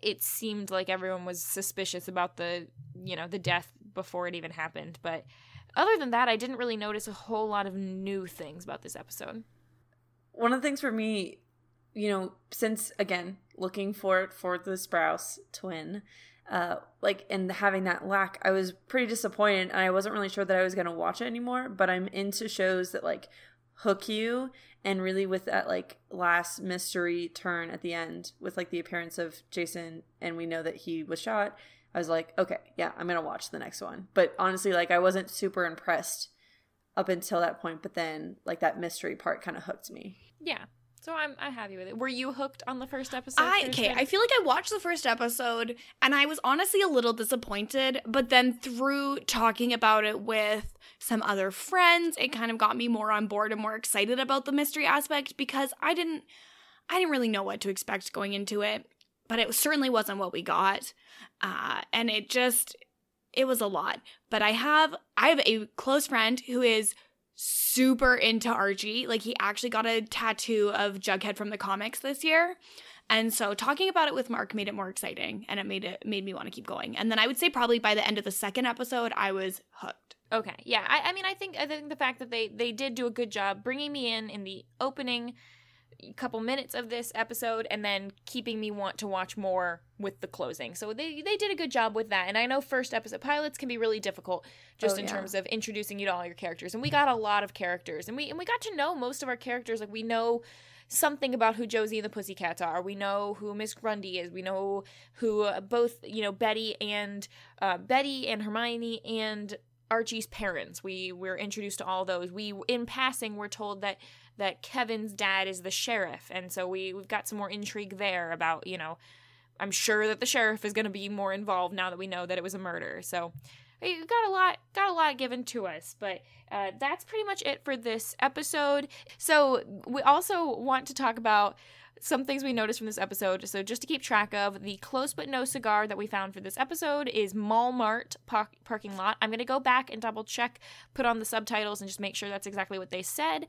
it seemed like everyone was suspicious about the, you know, the death before it even happened. But other than that, I didn't really notice a whole lot of new things about this episode.
One of the things for me, you know, since again looking for for the Sprouse twin, uh, like and having that lack, I was pretty disappointed, and I wasn't really sure that I was gonna watch it anymore. But I'm into shows that like hook you, and really with that like last mystery turn at the end, with like the appearance of Jason, and we know that he was shot. I was like, okay, yeah, I'm gonna watch the next one. But honestly, like I wasn't super impressed up until that point. But then like that mystery part kind of hooked me.
Yeah. So I'm I'm happy with it. Were you hooked on the first episode?
I okay? I feel like I watched the first episode and I was honestly a little disappointed, but then through talking about it with some other friends, it kind of got me more on board and more excited about the mystery aspect because I didn't I didn't really know what to expect going into it, but it certainly wasn't what we got. Uh and it just it was a lot. But I have I have a close friend who is super into Archie. Like he actually got a tattoo of Jughead from the comics this year. And so talking about it with Mark made it more exciting and it made it made me want to keep going. And then I would say probably by the end of the second episode I was hooked.
Okay, yeah. I, I mean, I think I think the fact that they they did do a good job bringing me in in the opening couple minutes of this episode and then keeping me want to watch more with the closing. So they they did a good job with that. And I know first episode pilots can be really difficult just
Oh,
in
yeah.
terms of introducing you to all your characters. And we got a lot of characters and we and we got to know most of our characters like we know something about who Josie and the Pussycats are. We know who Miss Grundy is. We know who uh, both, you know, Betty and uh, Betty and Hermione and Archie's parents. We we're introduced to all those. We in passing we're told that that Kevin's dad is the sheriff, and so we we've got some more intrigue there about you know. I'm sure that the sheriff is going to be more involved now that we know that it was a murder. So we got a lot got a lot given to us, but uh, that's pretty much it for this episode. So we also want to talk about some things we noticed from this episode. So just to keep track of, the close but no cigar that we found for this episode is Mall Mart par- parking lot. I'm gonna go back and double check, put on the subtitles, and just make sure that's exactly what they said.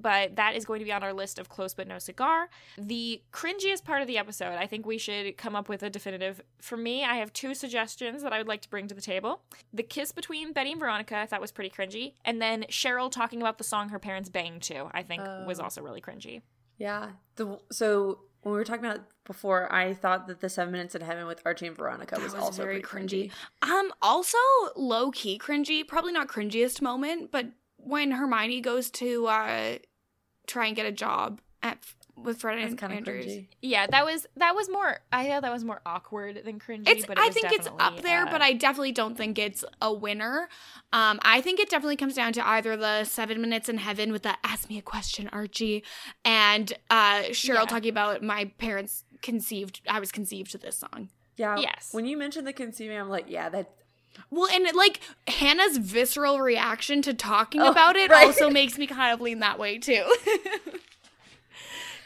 But that is going to be on our list of close but no cigar. The cringiest part of the episode, I think we should come up with a definitive. For me, I have two suggestions that I would like to bring to the table. The kiss between Betty and Veronica, I thought was pretty cringy. And then Cheryl talking about the song her parents banged to, I think was
Oh.
also really cringy.
Yeah. The so when we were talking about before, I thought that the Seven Minutes in Heaven with Archie and Veronica was,
was
also
very
pretty cringy.
Um also low key cringy, probably not cringiest moment, but when Hermione goes to uh try and get a job at with Fred
That's
and
kind of
Andrews.
cringy.
Yeah, that was that was more. I thought that was more awkward than cringy.
It's.
but it
I
was
think it's up there,
uh,
but I definitely don't think it's a winner. Um, I think it definitely comes down to either the Seven Minutes in Heaven with the "Ask Me a Question, Archie," and uh, Cheryl
Yeah.
talking about my parents conceived. I was conceived to this song.
Yeah.
Yes.
When you mentioned the conceiving, I'm like, yeah, that.
Well, and it, like Hannah's visceral reaction to talking
Oh,
about it
right.
also makes me kind of lean that way too.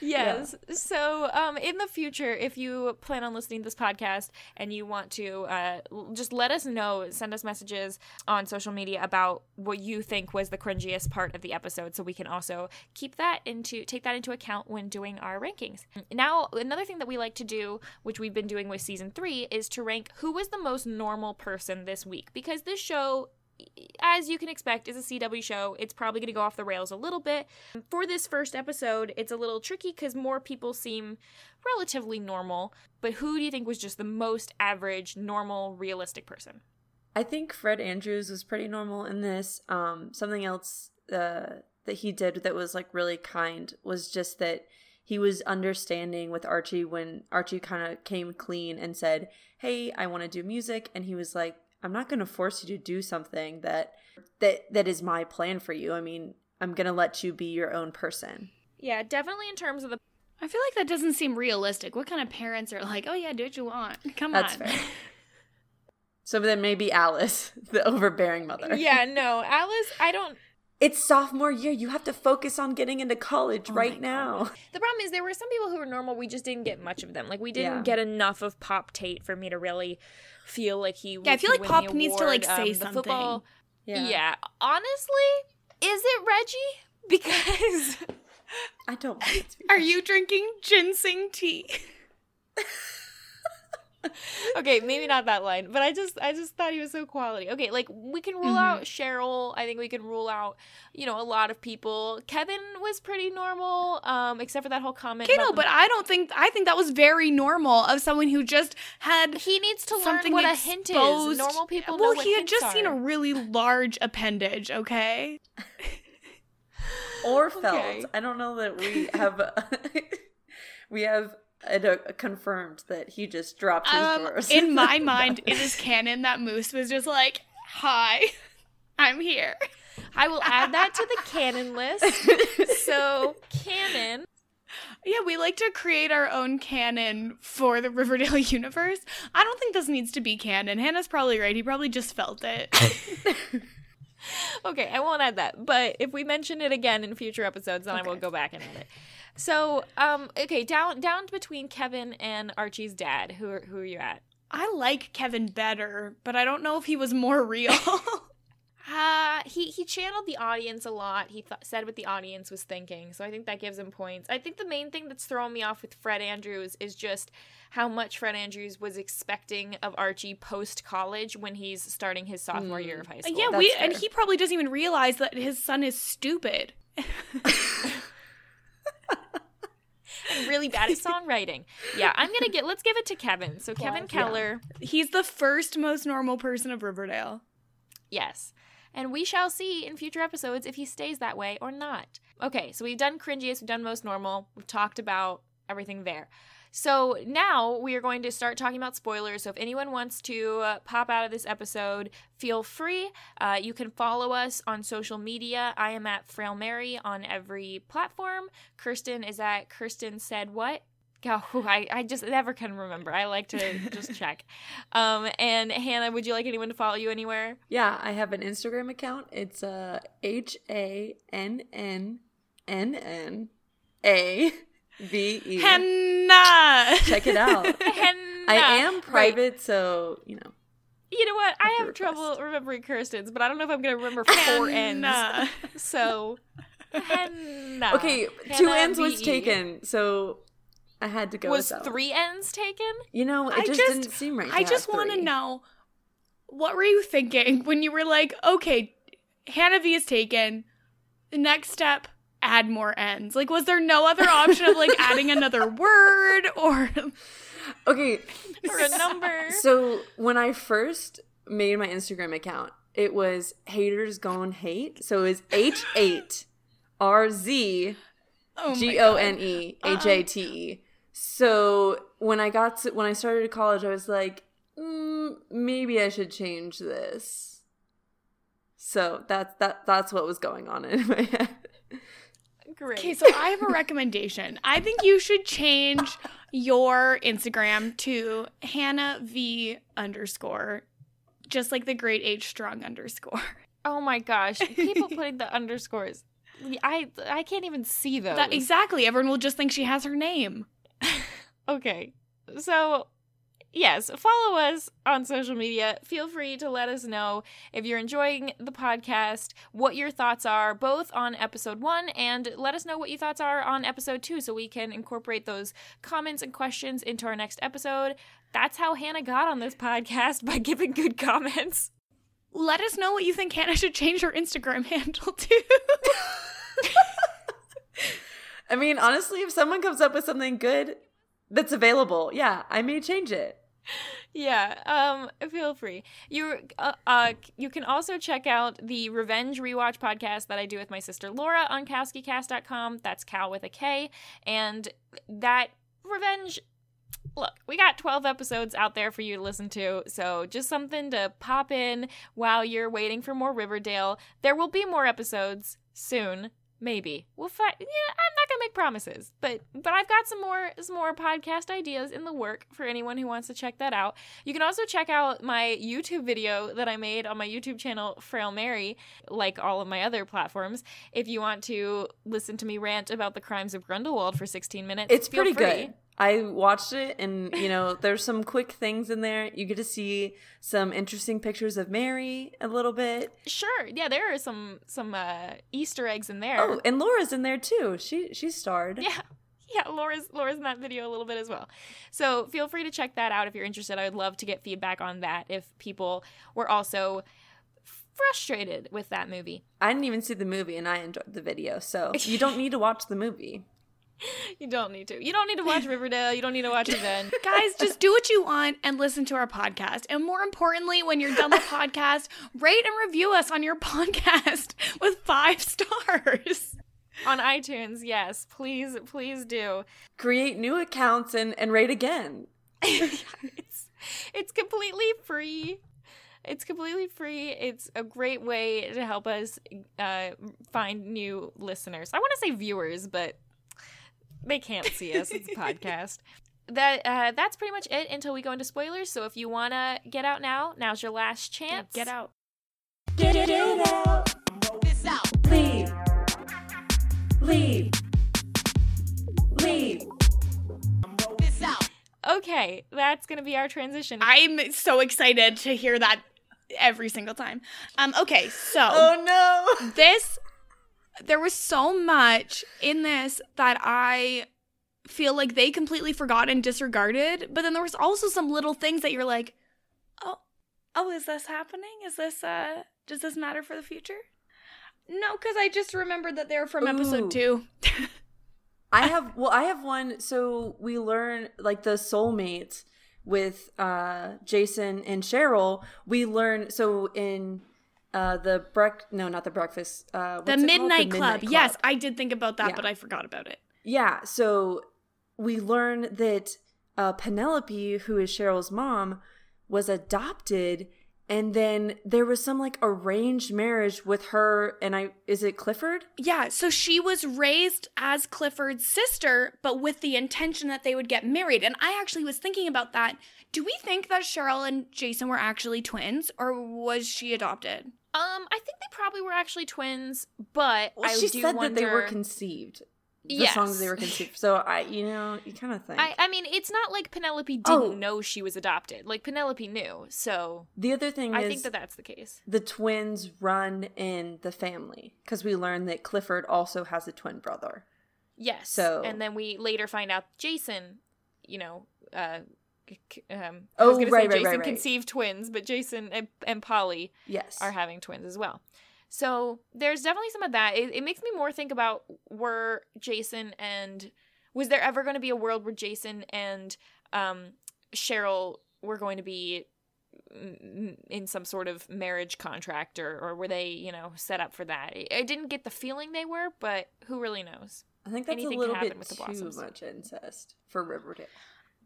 Yes. So, um, in the future, if you plan on listening to this podcast and you want to, uh, just let us know, send us messages on social media about what you think was the cringiest part of the episode, so we can also keep that into take that into account when doing our rankings. Now, another thing that we like to do, which we've been doing with season three, is to rank who was the most normal person this week because this show as you can expect, is a CW show. It's probably going to go off the rails a little bit. For this first episode, it's a little tricky because more people seem relatively normal. But who do you think was just the most average, normal, realistic person?
I think Fred Andrews was pretty normal in this. Um, something else uh, that he did that was like really kind was just that he was understanding with Archie when Archie kind of came clean and said, "Hey, I want to do music," and he was like, "I'm not going to force you to do something that that that is my plan for you. I mean, I'm going to let you be your own person."
Yeah, definitely in terms of the.
I feel like that doesn't seem realistic. What kind of parents are like, oh yeah, do what you want? Come
That's
on.
fair. So then maybe Alice, the overbearing mother.
Yeah, no, Alice, I don't.
It's sophomore year. You have to focus on getting into college
Oh
right now.
The problem is there were some people who were normal. We just didn't get much of them. Like we didn't
Yeah.
get enough of Pop Tate for me to really feel like he.
Yeah, I feel like
win the
Pop needs to, like, say
Um,
something.
Football, Yeah. honestly, is it Reggie? Because
I don't want it to be.
Are you drinking ginseng tea?
okay, maybe not that line, but I just I just thought he was so quality. Okay, like we can rule
Mhm.
out Cheryl. I think we can rule out you know a lot of people. Kevin was pretty normal, um, except for that whole comment.
Okay,
about
no,
the-
but I don't think I think that was very normal of someone who just had
he needs to learn
something
what a hint is. Normal people
Well,
know what
he had
hints
just seen a really large appendage. Okay.
or felt.
Okay.
I don't know that we have we have it uh, confirmed that he just dropped his
Um,
drawers.
in my mind, it is canon that Moose was just like, "Hi, I'm here."
I will add that to the canon list. So canon.
Yeah, we like to create our own canon for the Riverdale universe. I don't think this needs to be canon. Hannah's probably right. He probably just felt it.
Okay, I won't add that. But if we mention it again in future episodes, then I will go back and add it. So, um, okay, down down between Kevin and Archie's dad. Who are, who are you at?
I like Kevin better, but I don't know if he was more real.
Uh, he he channeled the audience a lot. He th- said what the audience was thinking, so I think that gives him points. I think the main thing that's throwing me off with Fred Andrews is just how much Fred Andrews was expecting of Archie post college when he's starting his sophomore year of high school.
yeah, we
That's
and he probably doesn't even realize that his son is stupid.
I'm really bad at songwriting. Yeah, I'm gonna get. Let's give it to Kevin. So Kevin
Yeah.
Keller,
He's the first most normal person of Riverdale.
yes, and we shall see in future episodes if he stays that way or not. Okay, so we've done cringiest, we've done most normal, we've talked about everything there. So now we are going to start talking about spoilers. So if anyone wants to uh, pop out of this episode, feel free. Uh, you can follow us on social media. I am at Frail Mary on every platform. Kirsten is at Kirsten said what. Oh, I, I just never can remember. I like to just check. Um, and Hannah, would you like anyone to follow you anywhere?
yeah, I have an Instagram account. It's uh H A N N N N A V E.
Hannah!
Check it out.
Hannah.
I am
Right.
private, so you know.
You know what? I have trouble remembering Kirsten's, but I don't know if I'm going to remember four N's. So, Hannah.
Okay, two
Hannah
ends was taken, so I had to go.
Was three N's taken?
You know, it just,
just-
didn't seem right.
I just want to know what were you thinking when you were like, okay, Hannah V is taken. The next step, add more ends. Like, was there no other option of like adding another word or?
Okay,
Or a number?
So when I first made my Instagram account, it was haters gone hate. So it was H eight R Z
Oh
G. O N E H A T E. So when I got to when I started college, I was like, mm, maybe I should change this. So that's that that's what was going on in my head.
Great.
Okay, so I have a recommendation. I think you should change your Instagram to Hannah V underscore, just like the great H strong underscore.
oh my gosh. People putting the underscores. I I can't even see those.
That, exactly. Everyone will just think she has her name.
Okay. So, yes, follow us on social media. Feel free to let us know if you're enjoying the podcast, what your thoughts are, both on episode one, and let us know what your thoughts are on episode two so we can incorporate those comments and questions into our next episode. That's how Hannah got on this podcast by giving good comments.
Let us know what you think Hannah should change her Instagram handle to.
I mean, honestly, if someone comes up with something good that's available, yeah, I may change it.
Yeah um feel free. You uh, uh you can also check out the revenge rewatch podcast that i do with my sister laura on kowskicast.com that's cow with a k. And that revenge look we got 12 episodes out there for you to listen to so just something to pop in while you're waiting for more riverdale. There will be more episodes soon maybe we'll find yeah i'm not gonna make promises but but i've got some more some more podcast ideas in the work for anyone who wants to check that out you can also check out my youtube video that i made on my youtube channel frail mary like all of my other platforms if you want to listen to me rant about the crimes of grindelwald for 16 minutes
It's pretty
free.
good. I watched it and, you know, there's some quick things in there. You get to see some interesting pictures of Mary a little bit.
sure yeah there are some some uh easter eggs in there
Oh, and Laura's in there too. She she starred.
Yeah. Yeah, Laura's Laura's in that video a little bit as well. So feel free to check that out if you're interested. I would love to get feedback on that if people were also frustrated with that movie.
I didn't even see the movie and I enjoyed the video. So you don't need to watch the movie.
You don't need to. You don't need to watch Riverdale. You don't need to watch Revenge.
Guys, just do what you want and listen to our podcast. And more importantly, when you're done the podcast, rate and review us on your podcast with five stars.
on iTunes, yes. Please, please do.
Create new accounts and, and rate again.
it's it's completely free. It's completely free. It's a great way to help us uh, find new listeners. I want to say viewers, but they can't see us. It's a podcast. That uh, that's pretty much it until we go into spoilers. So if you wanna get out now, now's your last chance.
Get out.
Get it out. This out. Leave. Leave. Leave. This out.
Okay, that's gonna be our transition.
I'm so excited to hear that every single time. Um, okay, so
Oh no.
this there was so much in this that I feel like they completely forgot and disregarded, but then there was also some little things that you're like, "Oh, oh, is this happening? Is this uh does this matter for the future?" No, cuz I just remembered that they're from
Ooh.
episode 2.
I have well, I have one. So we learn like the soulmates with uh Jason and Cheryl. We learn so in uh the break no not the breakfast uh
the
what's it called?
Midnight, Club.
Midnight
Yes, I did think about that,
Yeah.
but I forgot about it.
Yeah, so we learn that uh, Penelope, who is Cheryl's mom, was adopted, and then there was some like arranged marriage with her and I is it Clifford?
Yeah, so she was raised as Clifford's sister, but with the intention that they would get married. And I actually was thinking about that. Do we think that Cheryl and Jason were actually twins, or was she adopted?
um, I think they probably were actually twins, but
Well,
I
she
do
said
wonder.
that they were conceived. The
Yes.
songs they were conceived. So I, you know, you kind of think.
I, I mean, it's not like Penelope didn't
Oh.
know she was adopted. Like Penelope knew, so
the other thing
I think that that's the case.
the twins run in the family because we learn that Clifford also has a twin brother.
Yes.
So-
and then we later find out Jason, you know, uh, um, I was
Oh,
gonna
right,
say
right,
Jason
right, right.
conceived twins, but Jason and, and Polly
Yes.
are having twins as well. So there's definitely some of that. It, it makes me more think about were Jason and was there ever going to be a world where Jason and um, Cheryl were going to be mm, in some sort of marriage contract or, or were they you know set up for that I- i didn't get the feeling they were but who really knows
I think that's
anything
a
can
little
happen
bit
with the
too
Blossoms.
much incest for Riverdale,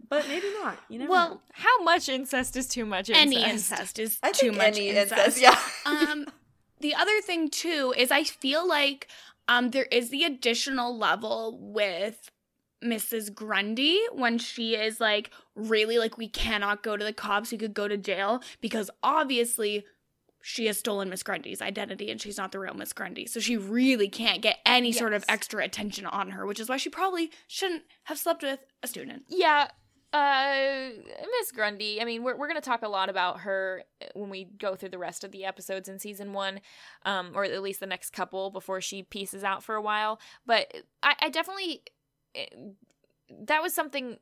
but maybe not. You know
Well,
know.
how much incest is too much incest?
Any incest is
I
too
think
much
any
incest.
Yeah.
um the other thing too is I feel like um there is the additional level with Mrs. Grundy when she is like really like we cannot go to the cops, we could go to jail because obviously she has stolen Miss Grundy's identity and she's not the real Miss Grundy. So she really can't get any sort of extra attention on her, which is why she probably shouldn't have slept with a student.
Yeah, uh, Miss Grundy. I mean, we're we're gonna talk a lot about her when we go through the rest of the episodes in season one, um, or at least the next couple before she pieces out for a while. But I, I definitely eh, that was something.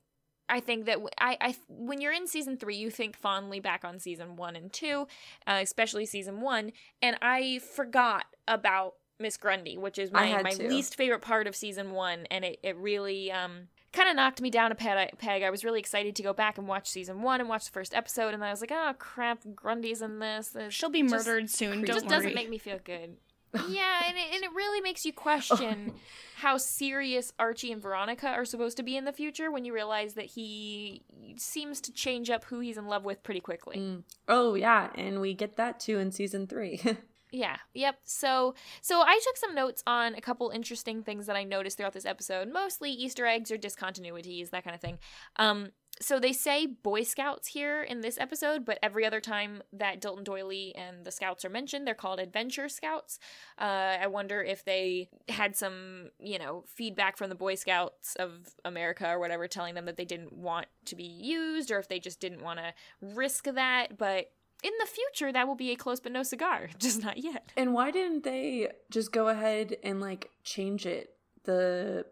I think that I, I when you're in season three, you think fondly back on season one and two, uh, especially season one, and I forgot about Miss Grundy, which is my, my
to.
least favorite part of season one, and it, it really um kind of knocked me down a peg. peg. I was really excited to go back and watch season one and watch the first episode, and I was like, oh crap, Grundy's in this. It's
She'll be
just-
murdered soon.
It
Don't
just
worry.
doesn't make me feel good. yeah, and it, and it really makes you question how serious Archie and Veronica are supposed to be in the future when you realize that he seems to change up who he's in love with pretty quickly.
Mm. Oh yeah, and we get that too in season three.
Yeah. Yep. So so I took some notes on a couple interesting things that I noticed throughout this episode, mostly Easter eggs or discontinuities, that kind of thing. Um so they say Boy Scouts here in this episode, but every other time that Dilton Doiley and the Scouts are mentioned, they're called Adventure Scouts. Uh, I wonder if they had some, you know, feedback from the Boy Scouts of America or whatever, telling them that they didn't want to be used, or if they just didn't want to risk that. But in the future, that will be a close but no cigar, just not yet.
and why didn't they just go ahead and like change it? The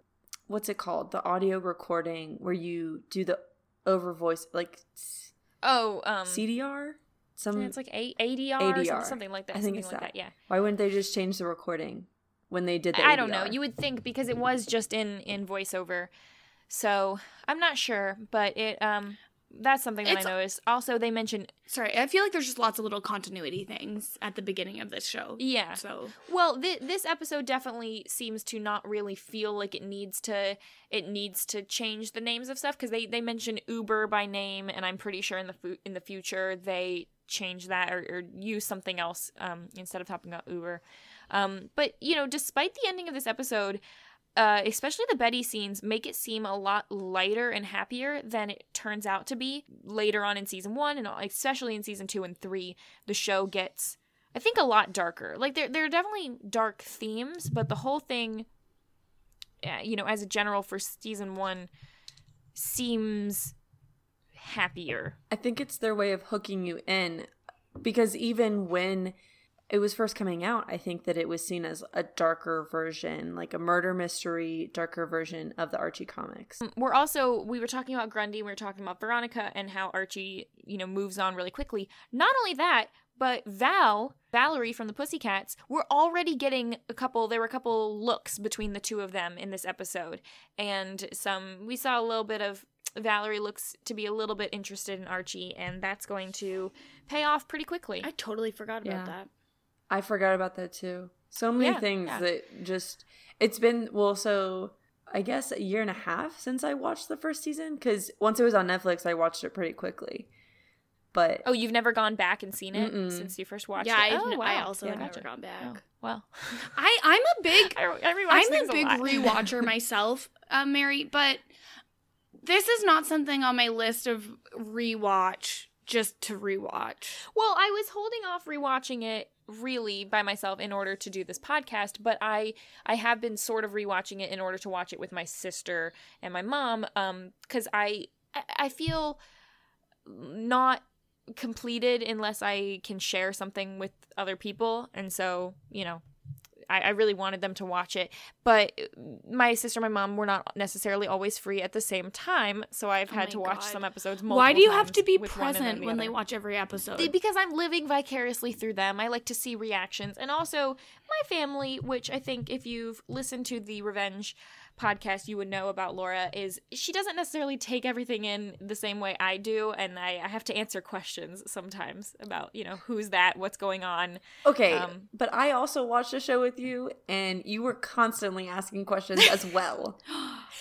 what's it called? The audio recording where you do the over voice like
Oh, um,
CDR. Some
yeah, it's like a- ADR, or
ADR.
something, something like that.
I think
something
it's
like
that.
that. Yeah.
why wouldn't they just change the recording when they did that
I don't know. You would think because it was just in in voiceover, so I'm not sure, but it um that's something that
It's-
I noticed. Also, they mentioned
Sorry, I feel like there's just lots of little continuity things at the beginning of this show.
yeah.
So
Well, th- this episode definitely seems to not really feel like it needs to it needs to change the names of stuff because they they mention Uber by name, and I'm pretty sure in the fu- in the future they change that or, or use something else um, instead of talking about Uber. Um, but you know, despite the ending of this episode. Uh, especially the Betty scenes make it seem a lot lighter and happier than it turns out to be later on in season one, and especially in season two and three. The show gets I think a lot darker. Like there there are definitely dark themes, but the whole thing you know, as a general for season 1 seems happier.
I think it's their way of hooking you in because even when it was first coming out, I think that it was seen as a darker version, like a murder mystery, darker version of the Archie comics.
Um, we're also we were talking about Grundy, we were talking about Veronica and how Archie, you know, moves on really quickly. Not only that, but Val, Valerie from the Pussycats, we're already getting a couple there were a couple looks between the two of them in this episode. And some we saw a little bit of Valerie looks to be a little bit interested in Archie and that's going to pay off pretty quickly.
I totally forgot about
Yeah.
that.
I forgot about that too. So many
Yeah,
things
yeah.
that just it's been well so I guess a year and a half since I watched the first season cuz once it was on Netflix I watched it pretty quickly. But
Oh, you've never gone back and seen it
Mm-mm.
since you first watched
yeah,
it?
I've
oh,
n-
wow.
I also
Yeah.
have never gone back.
Oh, well.
I I'm a big
I, I
I'm a big
lot.
rewatcher myself, uh, Mary, but this is not something on my list of rewatch just to rewatch.
Well, I was holding off rewatching it really by myself in order to do this podcast, but I I have been sort of rewatching it in order to watch it with my sister and my mom um I I- I feel not completed unless I can share something with other people. And so, you know, I, I really wanted them to watch it, but my sister and my mom were not necessarily always free at the same time, so I've
Oh
had to watch
God.
some episodes.
Why do you have to be
with one and then
present
the
when they watch every episode?
Because I'm living vicariously through them. I like to see reactions. And also, my family, which I think if you've listened to the Revenge podcast, you would know about Laura, is she doesn't necessarily take everything in the same way I do. And I, I have to answer questions sometimes about, you know, who's that? What's going on?
Okay,
Um,
but I also watched the show with you, and you were constantly asking questions as well.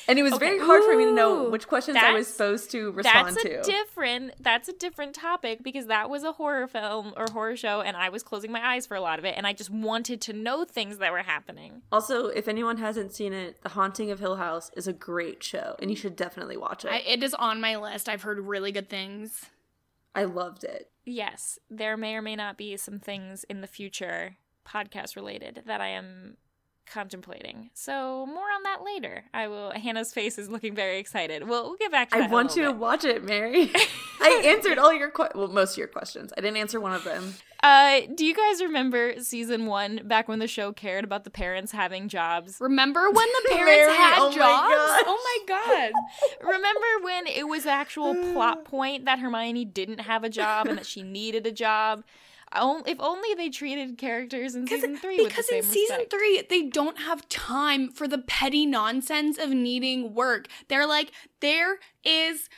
And it was very
Okay.
hard for me to know which questions I was supposed to respond
That's a
to.
different that's a different topic because that was a horror film or horror show and I was closing my eyes for a lot of it and I just wanted to know things that were happening.
also, if anyone hasn't seen it, The Haunting of Hill House is a great show, and you should definitely watch it.
I, it is on my list. I've heard really good things.
I loved it.
Yes, there may or may not be some things in the future podcast related that I am contemplating. So more on that later. I will. Hannah's face is looking very excited. We'll, we'll get back to
I want you to watch it, Mary. I answered all your que- well, most of your questions. I didn't answer one of them.
Uh, do you guys remember season one back when the show cared about the parents having jobs?
Remember when the parents
Mary,
had
oh
jobs?
gosh.
Oh my god.
Remember when it was actual plot point that Hermione didn't have a job and that she needed a job? If only they treated characters in season three with the
because
same
in season
respect.
three they don't have time for the petty nonsense of needing work they're like there is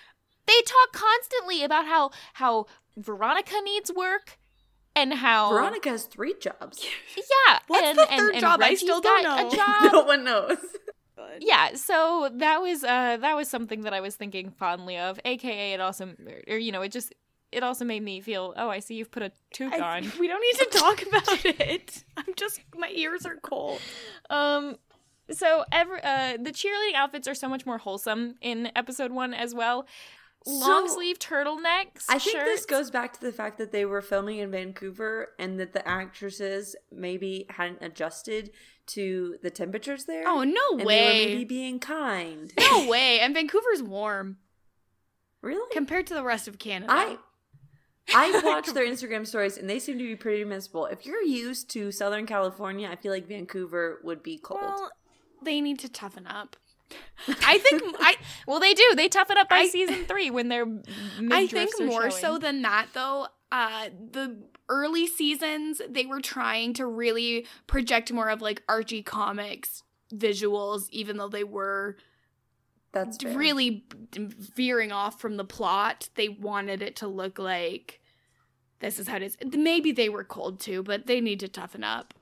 they talk constantly about how how Veronica needs work and how
Veronica has three jobs.
Yeah,
What's
and,
the third
and
job? I still don't
got
know.
A job.
no one knows.
yeah, so that was uh that was something that I was thinking fondly of. AKA, it also or you know it just it also made me feel oh I see you've put a tooth
I-
on.
we don't need to talk about it i'm just my ears are cold
Um, so every uh the cheerleading outfits are so much more wholesome in episode one as well. Long
So-
sleeve turtlenecks.
I think this goes back to the fact that they were filming in Vancouver and that the actresses maybe hadn't adjusted to the temperatures there.
oh no
and they were maybe being kind.
no way and vancouver's warm
Really?
compared to the rest of canada
I I watched their Instagram stories and they seem to be pretty miserable. If you're used to Southern California, I feel like Vancouver would be cold.
well they need to toughen up i think i
Well, they do. They toughen up by
I-
season three when they're.
I think more
showing.
so than that, though. Uh, the early seasons they were trying to really project more of like Archie comics visuals, even though they were
That's fair.
really veering off from the plot. They wanted it to look like this is how it is. Maybe they were cold too, but they need to toughen up.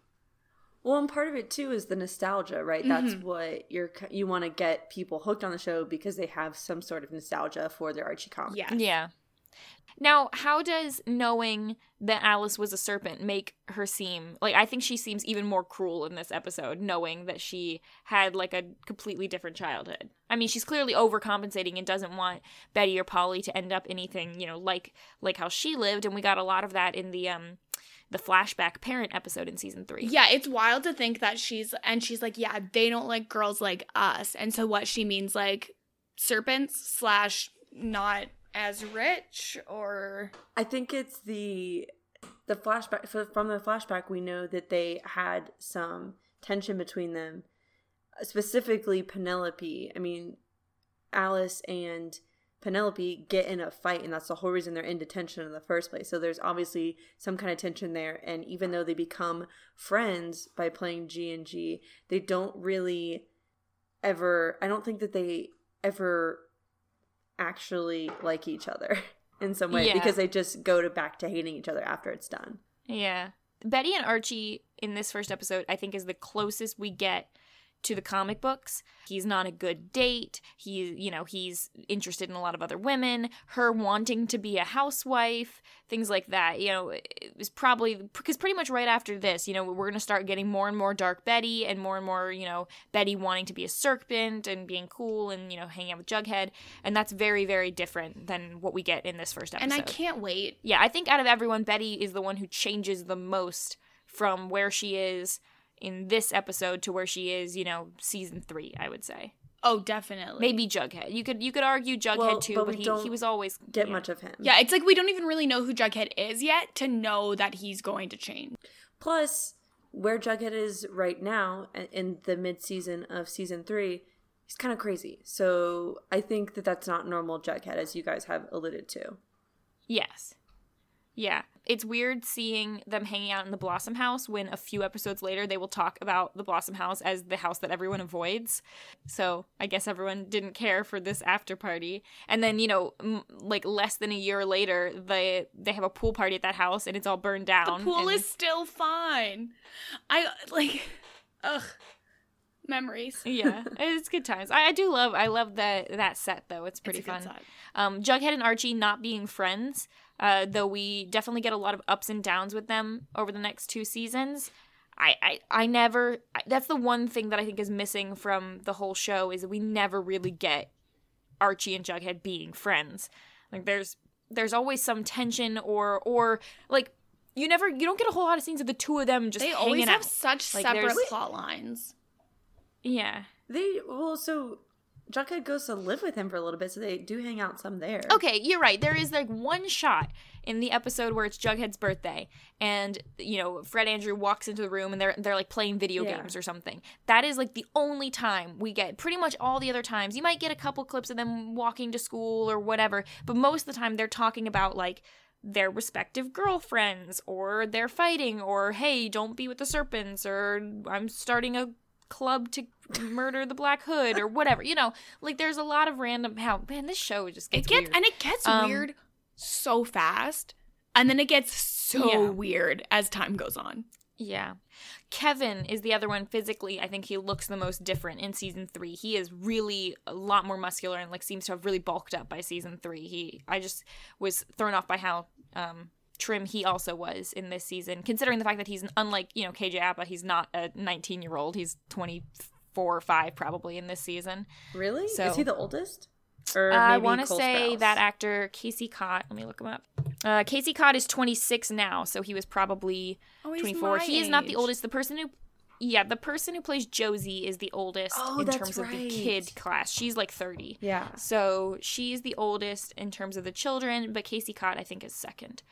Well, and part of it too is the nostalgia, right? That's
Mhm.
what you're you want to get people hooked on the show because they have some sort of nostalgia for their Archie comic.
Yeah.
Yeah. Now, how does knowing that Alice was a serpent make her seem like I think she seems even more cruel in this episode, knowing that she had like a completely different childhood. I mean, she's clearly overcompensating and doesn't want Betty or Polly to end up anything, you know, like like how she lived, and we got a lot of that in the um the flashback parent episode in season three.
Yeah, it's wild to think that she's and she's like, yeah, they don't like girls like us, and so what she means like serpents slash not as rich or?
I think it's the the flashback so from the flashback we know that they had some tension between them specifically Penelope. I mean Alice and Penelope get in a fight and that's the whole reason they're in detention in the first place. So there's obviously some kind of tension there and even though they become friends by playing G and G they don't really ever I don't think that they ever actually like each other in some way
Yeah.
because they just go to back to hating each other after it's done.
Yeah. Betty and Archie in this first episode, I think, is the closest we get to the comic books. He's not a good date. He, you know, he's interested in a lot of other women. Her wanting to be a housewife, things like that. You know, it was probably because pretty much right after this, you know, we're gonna start getting more and more dark Betty and more and more, you know, Betty wanting to be a serpent and being cool and you know hanging out with Jughead, and that's very, very different than what we get in this first episode.
and I can't wait.
Yeah, I think out of everyone, Betty is the one who changes the most from where she is in this episode to where she is, you know, season three. I would say
Oh, definitely.
maybe Jughead. You could you could argue Jughead
Well,
too,
but
but, he, he was always
Get
yeah.
much of him.
Yeah, it's like we don't even really know who Jughead is yet to know that he's going to change.
Plus, where Jughead is right now in the mid season of season three, he's kind of crazy. So I think that that's not normal Jughead, as you guys have alluded to.
Yes. Yeah. It's weird seeing them hanging out in the Blossom House when a few episodes later they will talk about the Blossom House as the house that everyone avoids. So I guess everyone didn't care for this after party. And then, you know, m- like less than a year later, they they have a pool party at that house and it's all burned down.
The pool
and-
is still fine. I like ugh. Memories.
yeah, it's good times. I, I do love I love that that set though. It's pretty
It's a good
fun.
set.
Um, Jughead and Archie not being friends, uh, though we definitely get a lot of ups and downs with them over the next two seasons. I, I, I never. I, that's the one thing that I think is missing from the whole show is that we never really get Archie and Jughead being friends. Like there's there's always some tension or or like you never you don't get a whole lot of scenes of the two of them just
they always have
out.
such
Like,
separate plot lines.
Yeah.
They well, so Jughead goes to live with him for a little bit, so they do hang out some there.
Okay, you're right. There is like one shot in the episode where it's Jughead's birthday, and you know Fred Andrew walks into the room and they're they're like playing video
Yeah.
games or something. That is like the only time we get. Pretty much all the other times, you might get a couple clips of them walking to school or whatever, but most of the time they're talking about like their respective girlfriends or they're fighting or hey don't be with the serpents or i'm starting a club to murder the black hood or whatever you know like there's a lot of random how man this show just gets
It gets
weird.
and it gets
Um,
weird so fast, and then it gets so
Yeah.
weird as time goes on.
Yeah. Kevin is the other one physically. I think he looks the most different in season 3. He is really a lot more muscular and like seems to have really bulked up by season 3. He I just was thrown off by how um trim he also was in this season considering the fact that he's unlike, you know, KJ Appa, he's not a 19-year-old. He's 24 or 5 probably in this season.
Really?
So-
Is he the oldest? Or
I want to say
Sprouse?
that actor Casey Cott, let me look him up. Uh, Casey Cott is 26 now, so he was probably
Oh, he's
24.
my
He is not the oldest. The person who yeah, the person who plays Josie is the oldest
Oh,
in terms of the kid class. She's like 30.
Yeah.
So she's the oldest in terms of the children, but Casey Cott I think is second.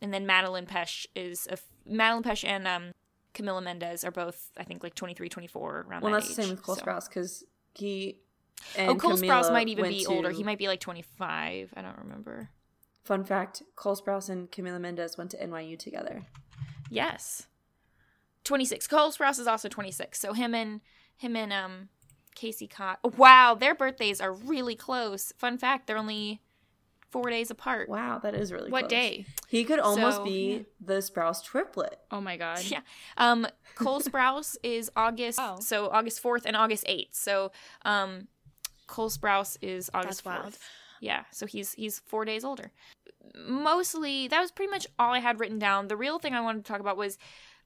And then Madelaine Petsch is a f- Madelaine Petsch and um Camila Mendes are both I think like 23, 24 around
Well,
that
that's the same
age,
with Cole
so.
Sprouse because he.
Oh, Cole Sprouse might even be older.
to-
He might be like 25. I don't remember.
Fun fact: Cole Sprouse and Camila Mendes went to NYU together.
Yes. 26. Cole Sprouse is also 26. So him and him and um Casey Cott. Oh, wow, their birthdays are really close. Fun fact, they're only 4 days apart.
Wow, that is really
What
close.
day?
He could almost
So-
be the Sprouse triplet.
Oh my god.
Yeah. Um Cole Sprouse is August
Oh.
so August 4th and August 8th. So um Cole Sprouse is August
That's
4th. Yeah, so he's he's 4 days older. Mostly that was pretty much all I had written down. The real thing I wanted to talk about was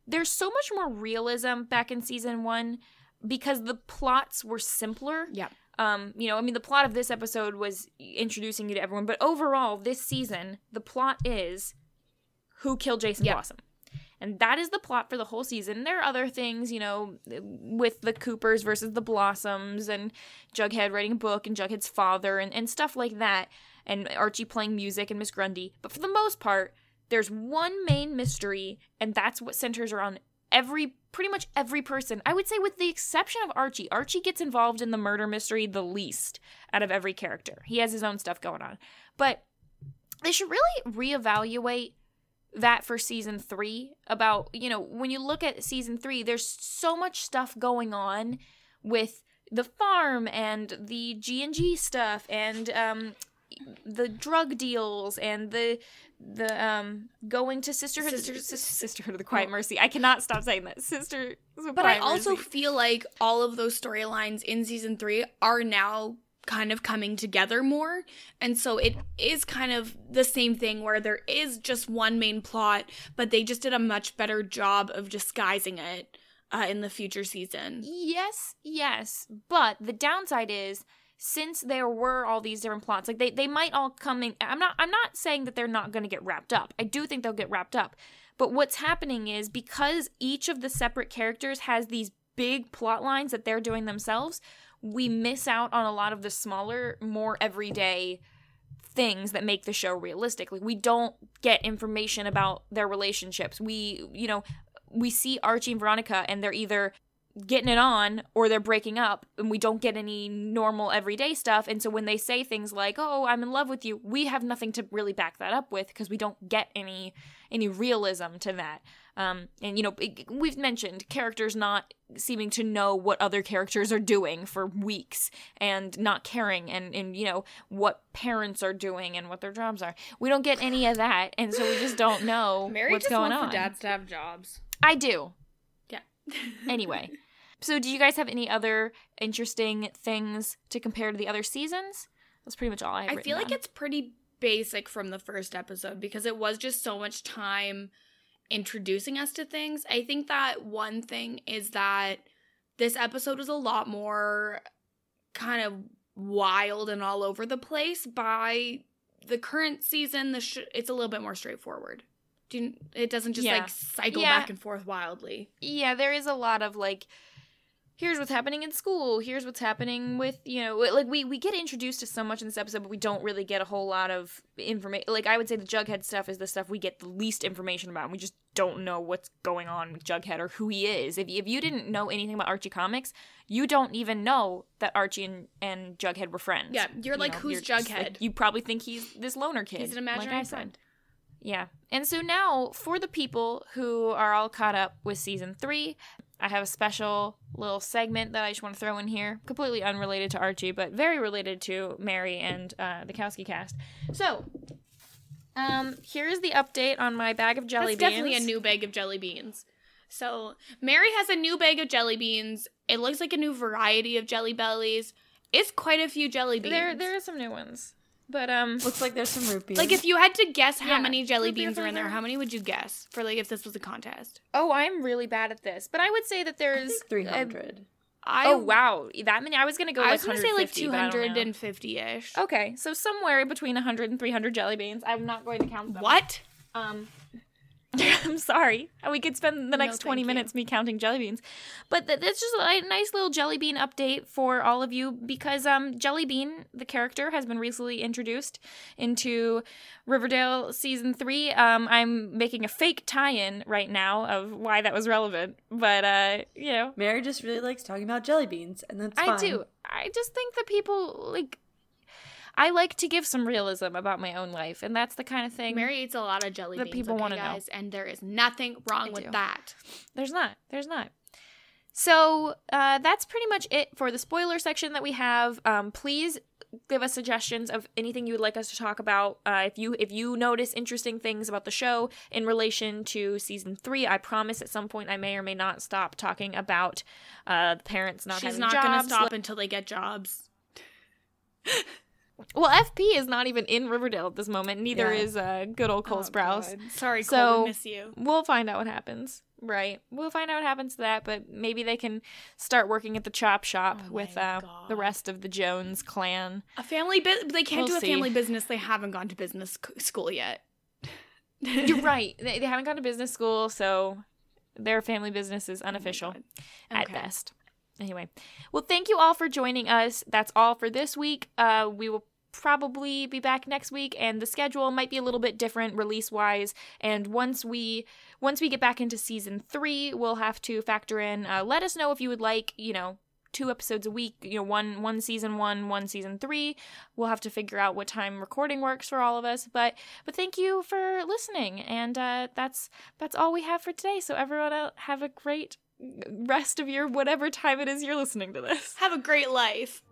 there's so much more realism back in season 1 because the plots were simpler
Yeah.
Um you know i mean the plot of this episode was introducing you to everyone but overall this season the plot is who killed jason
Yeah.
blossom. And that is the plot for the whole season. There are other things you know with the coopers versus the blossoms and jughead writing a book and jughead's father and, and stuff like that and archie playing music and miss grundy. But for the most part there's one main mystery and that's what centers around every pretty much every person i would say with the exception of archie archie gets involved in the murder mystery the least out of every character. He has his own stuff going on. But they should really reevaluate that for season three about you know when you look at season three there's so much stuff going on with the farm and the g&g stuff and um the drug deals and the the um going to sisterhood
Sister-
Sis- sisterhood of the quiet mercy i cannot stop saying that sister
But I also feel like all of those storylines in season three are now kind of coming together more. And so it is kind of the same thing where there is just one main plot, but they just did a much better job of disguising it uh, in the future season.
Yes, yes. But the downside is since there were all these different plots, like they, they might all come in I'm not I'm not saying that they're not gonna get wrapped up. I do think they'll get wrapped up. But what's happening is because each of the separate characters has these big plot lines that they're doing themselves, we miss out on a lot of the smaller, more everyday things that make the show realistic. Like we don't get information about their relationships. We, you know, we see Archie and Veronica and they're either getting it on or they're breaking up and we don't get any normal everyday stuff. And so when they say things like oh i'm in love with you we have nothing to really back that up with because we don't get any any realism to that. Um and you know it- we've mentioned characters not seeming to know what other characters are doing for weeks and not caring and and you know what parents are doing and what their jobs are. We don't get any of that. And so we just don't know what's going on.
dads to have jobs.
i do. Anyway so do you guys have any other interesting things to compare to the other seasons that's pretty much all i have
I feel like it's pretty basic from the first episode because it was just so much time introducing us to things. I think that one thing is that this episode was a lot more kind of wild and all over the place by the current season, the sh- it's a little bit more straightforward. Do it doesn't just
Yeah.
like cycle
Yeah.
back and forth wildly.
yeah, there is a lot of like here's what's happening in school, here's what's happening with, you know, like we we get introduced to so much in this episode, but we don't really get a whole lot of information. Like I would say the Jughead stuff is the stuff we get the least information about. And we just don't know what's going on with Jughead or who he is. If if you didn't know anything about Archie comics, you don't even know that Archie and, and Jughead were friends.
Yeah, you're
You
like,
know,
who's
you're just, like,
Jughead?
you probably think he's this loner kid.
He's an
like
imaginary
said.
friend.
Yeah. And so now, for the people who are all caught up with season three, I have a special little segment that I just want to throw in here, completely unrelated to Archie, but very related to Mary and uh, the Kowski cast. So, um, here's the update on my bag of jelly
That's
beans.
definitely a new bag of jelly beans. So Mary has a new bag of jelly beans. It looks like a new variety of jelly bellies. It's quite a few jelly beans.
There, there are some new ones, but um,
Looks like there's some root beers.
like if you had to guess how
Yeah,
many jelly
root
beans are in there, how many would you guess for like if this was a contest?
oh, I'm really bad at this, but I would say that there's
300.
I
oh wow, that many. I was gonna go.
I
like
was gonna say like
150, but I don't know.
250 ish.
Okay, so somewhere between 100 and 300 jelly beans. I'm not going to count them.
What?
Um, I'm sorry. We could spend the
No,
next 20
thank you.
minutes me counting jelly beans. But th- that's just a nice little jelly bean update for all of you because um, Jelly Bean, the character, has been recently introduced into Riverdale season three. Um, I'm making a fake tie in right now of why that was relevant. But, uh, you know,
Mary just really likes talking about jelly beans, and that's
I
fine.
do. I just think that people, like, I like to give some realism about my own life, and that's the kind of thing.
Mary eats a lot of jelly
That
beans.
people
okay,
wanna know.
and there is nothing wrong
I
with
do.
that.
There's not. There's not. So uh, that's pretty much it for the spoiler section that we have. Um, please give us suggestions of anything you would like us to talk about. Uh, if you if you notice interesting things about the show in relation to season three, I promise at some point I may or may not stop talking about uh, the parents not
She's
having
not
jobs.
She's not gonna stop until they get jobs.
Well, FP is not even in Riverdale at this moment. Neither
Yeah.
is uh, good old Cole
Oh,
Sprouse.
God. Sorry,
So-
Cole, we miss you.
We'll find out what happens. Right. We'll find out what happens to that, but maybe they can start working at the chop shop
Oh
with uh, the rest of the Jones clan.
A family bu- they can't
We'll
do a
see.
family business. They haven't gone to business school yet.
You're right. They, they haven't gone to business school, so their family business is unofficial
Oh God.
at best. Anyway, well, thank you all for joining us. That's all for this week. Uh, we will probably be back next week and the schedule might be a little bit different release wise and once we once we get back into season three we'll have to factor in uh, let us know if you would like you know two episodes a week you know one one season one one season three. We'll have to figure out what time recording works for all of us. But but thank you for listening and uh, that's that's all we have for today. So everyone have a great rest of your whatever time it is you're listening to this.
Have a great life.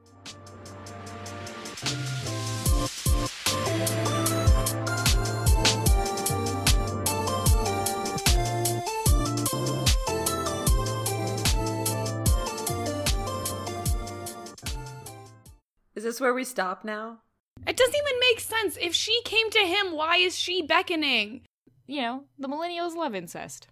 Is this where we stop now?
It doesn't even make sense. If she came to him, why is she beckoning?
you know the millennials love incest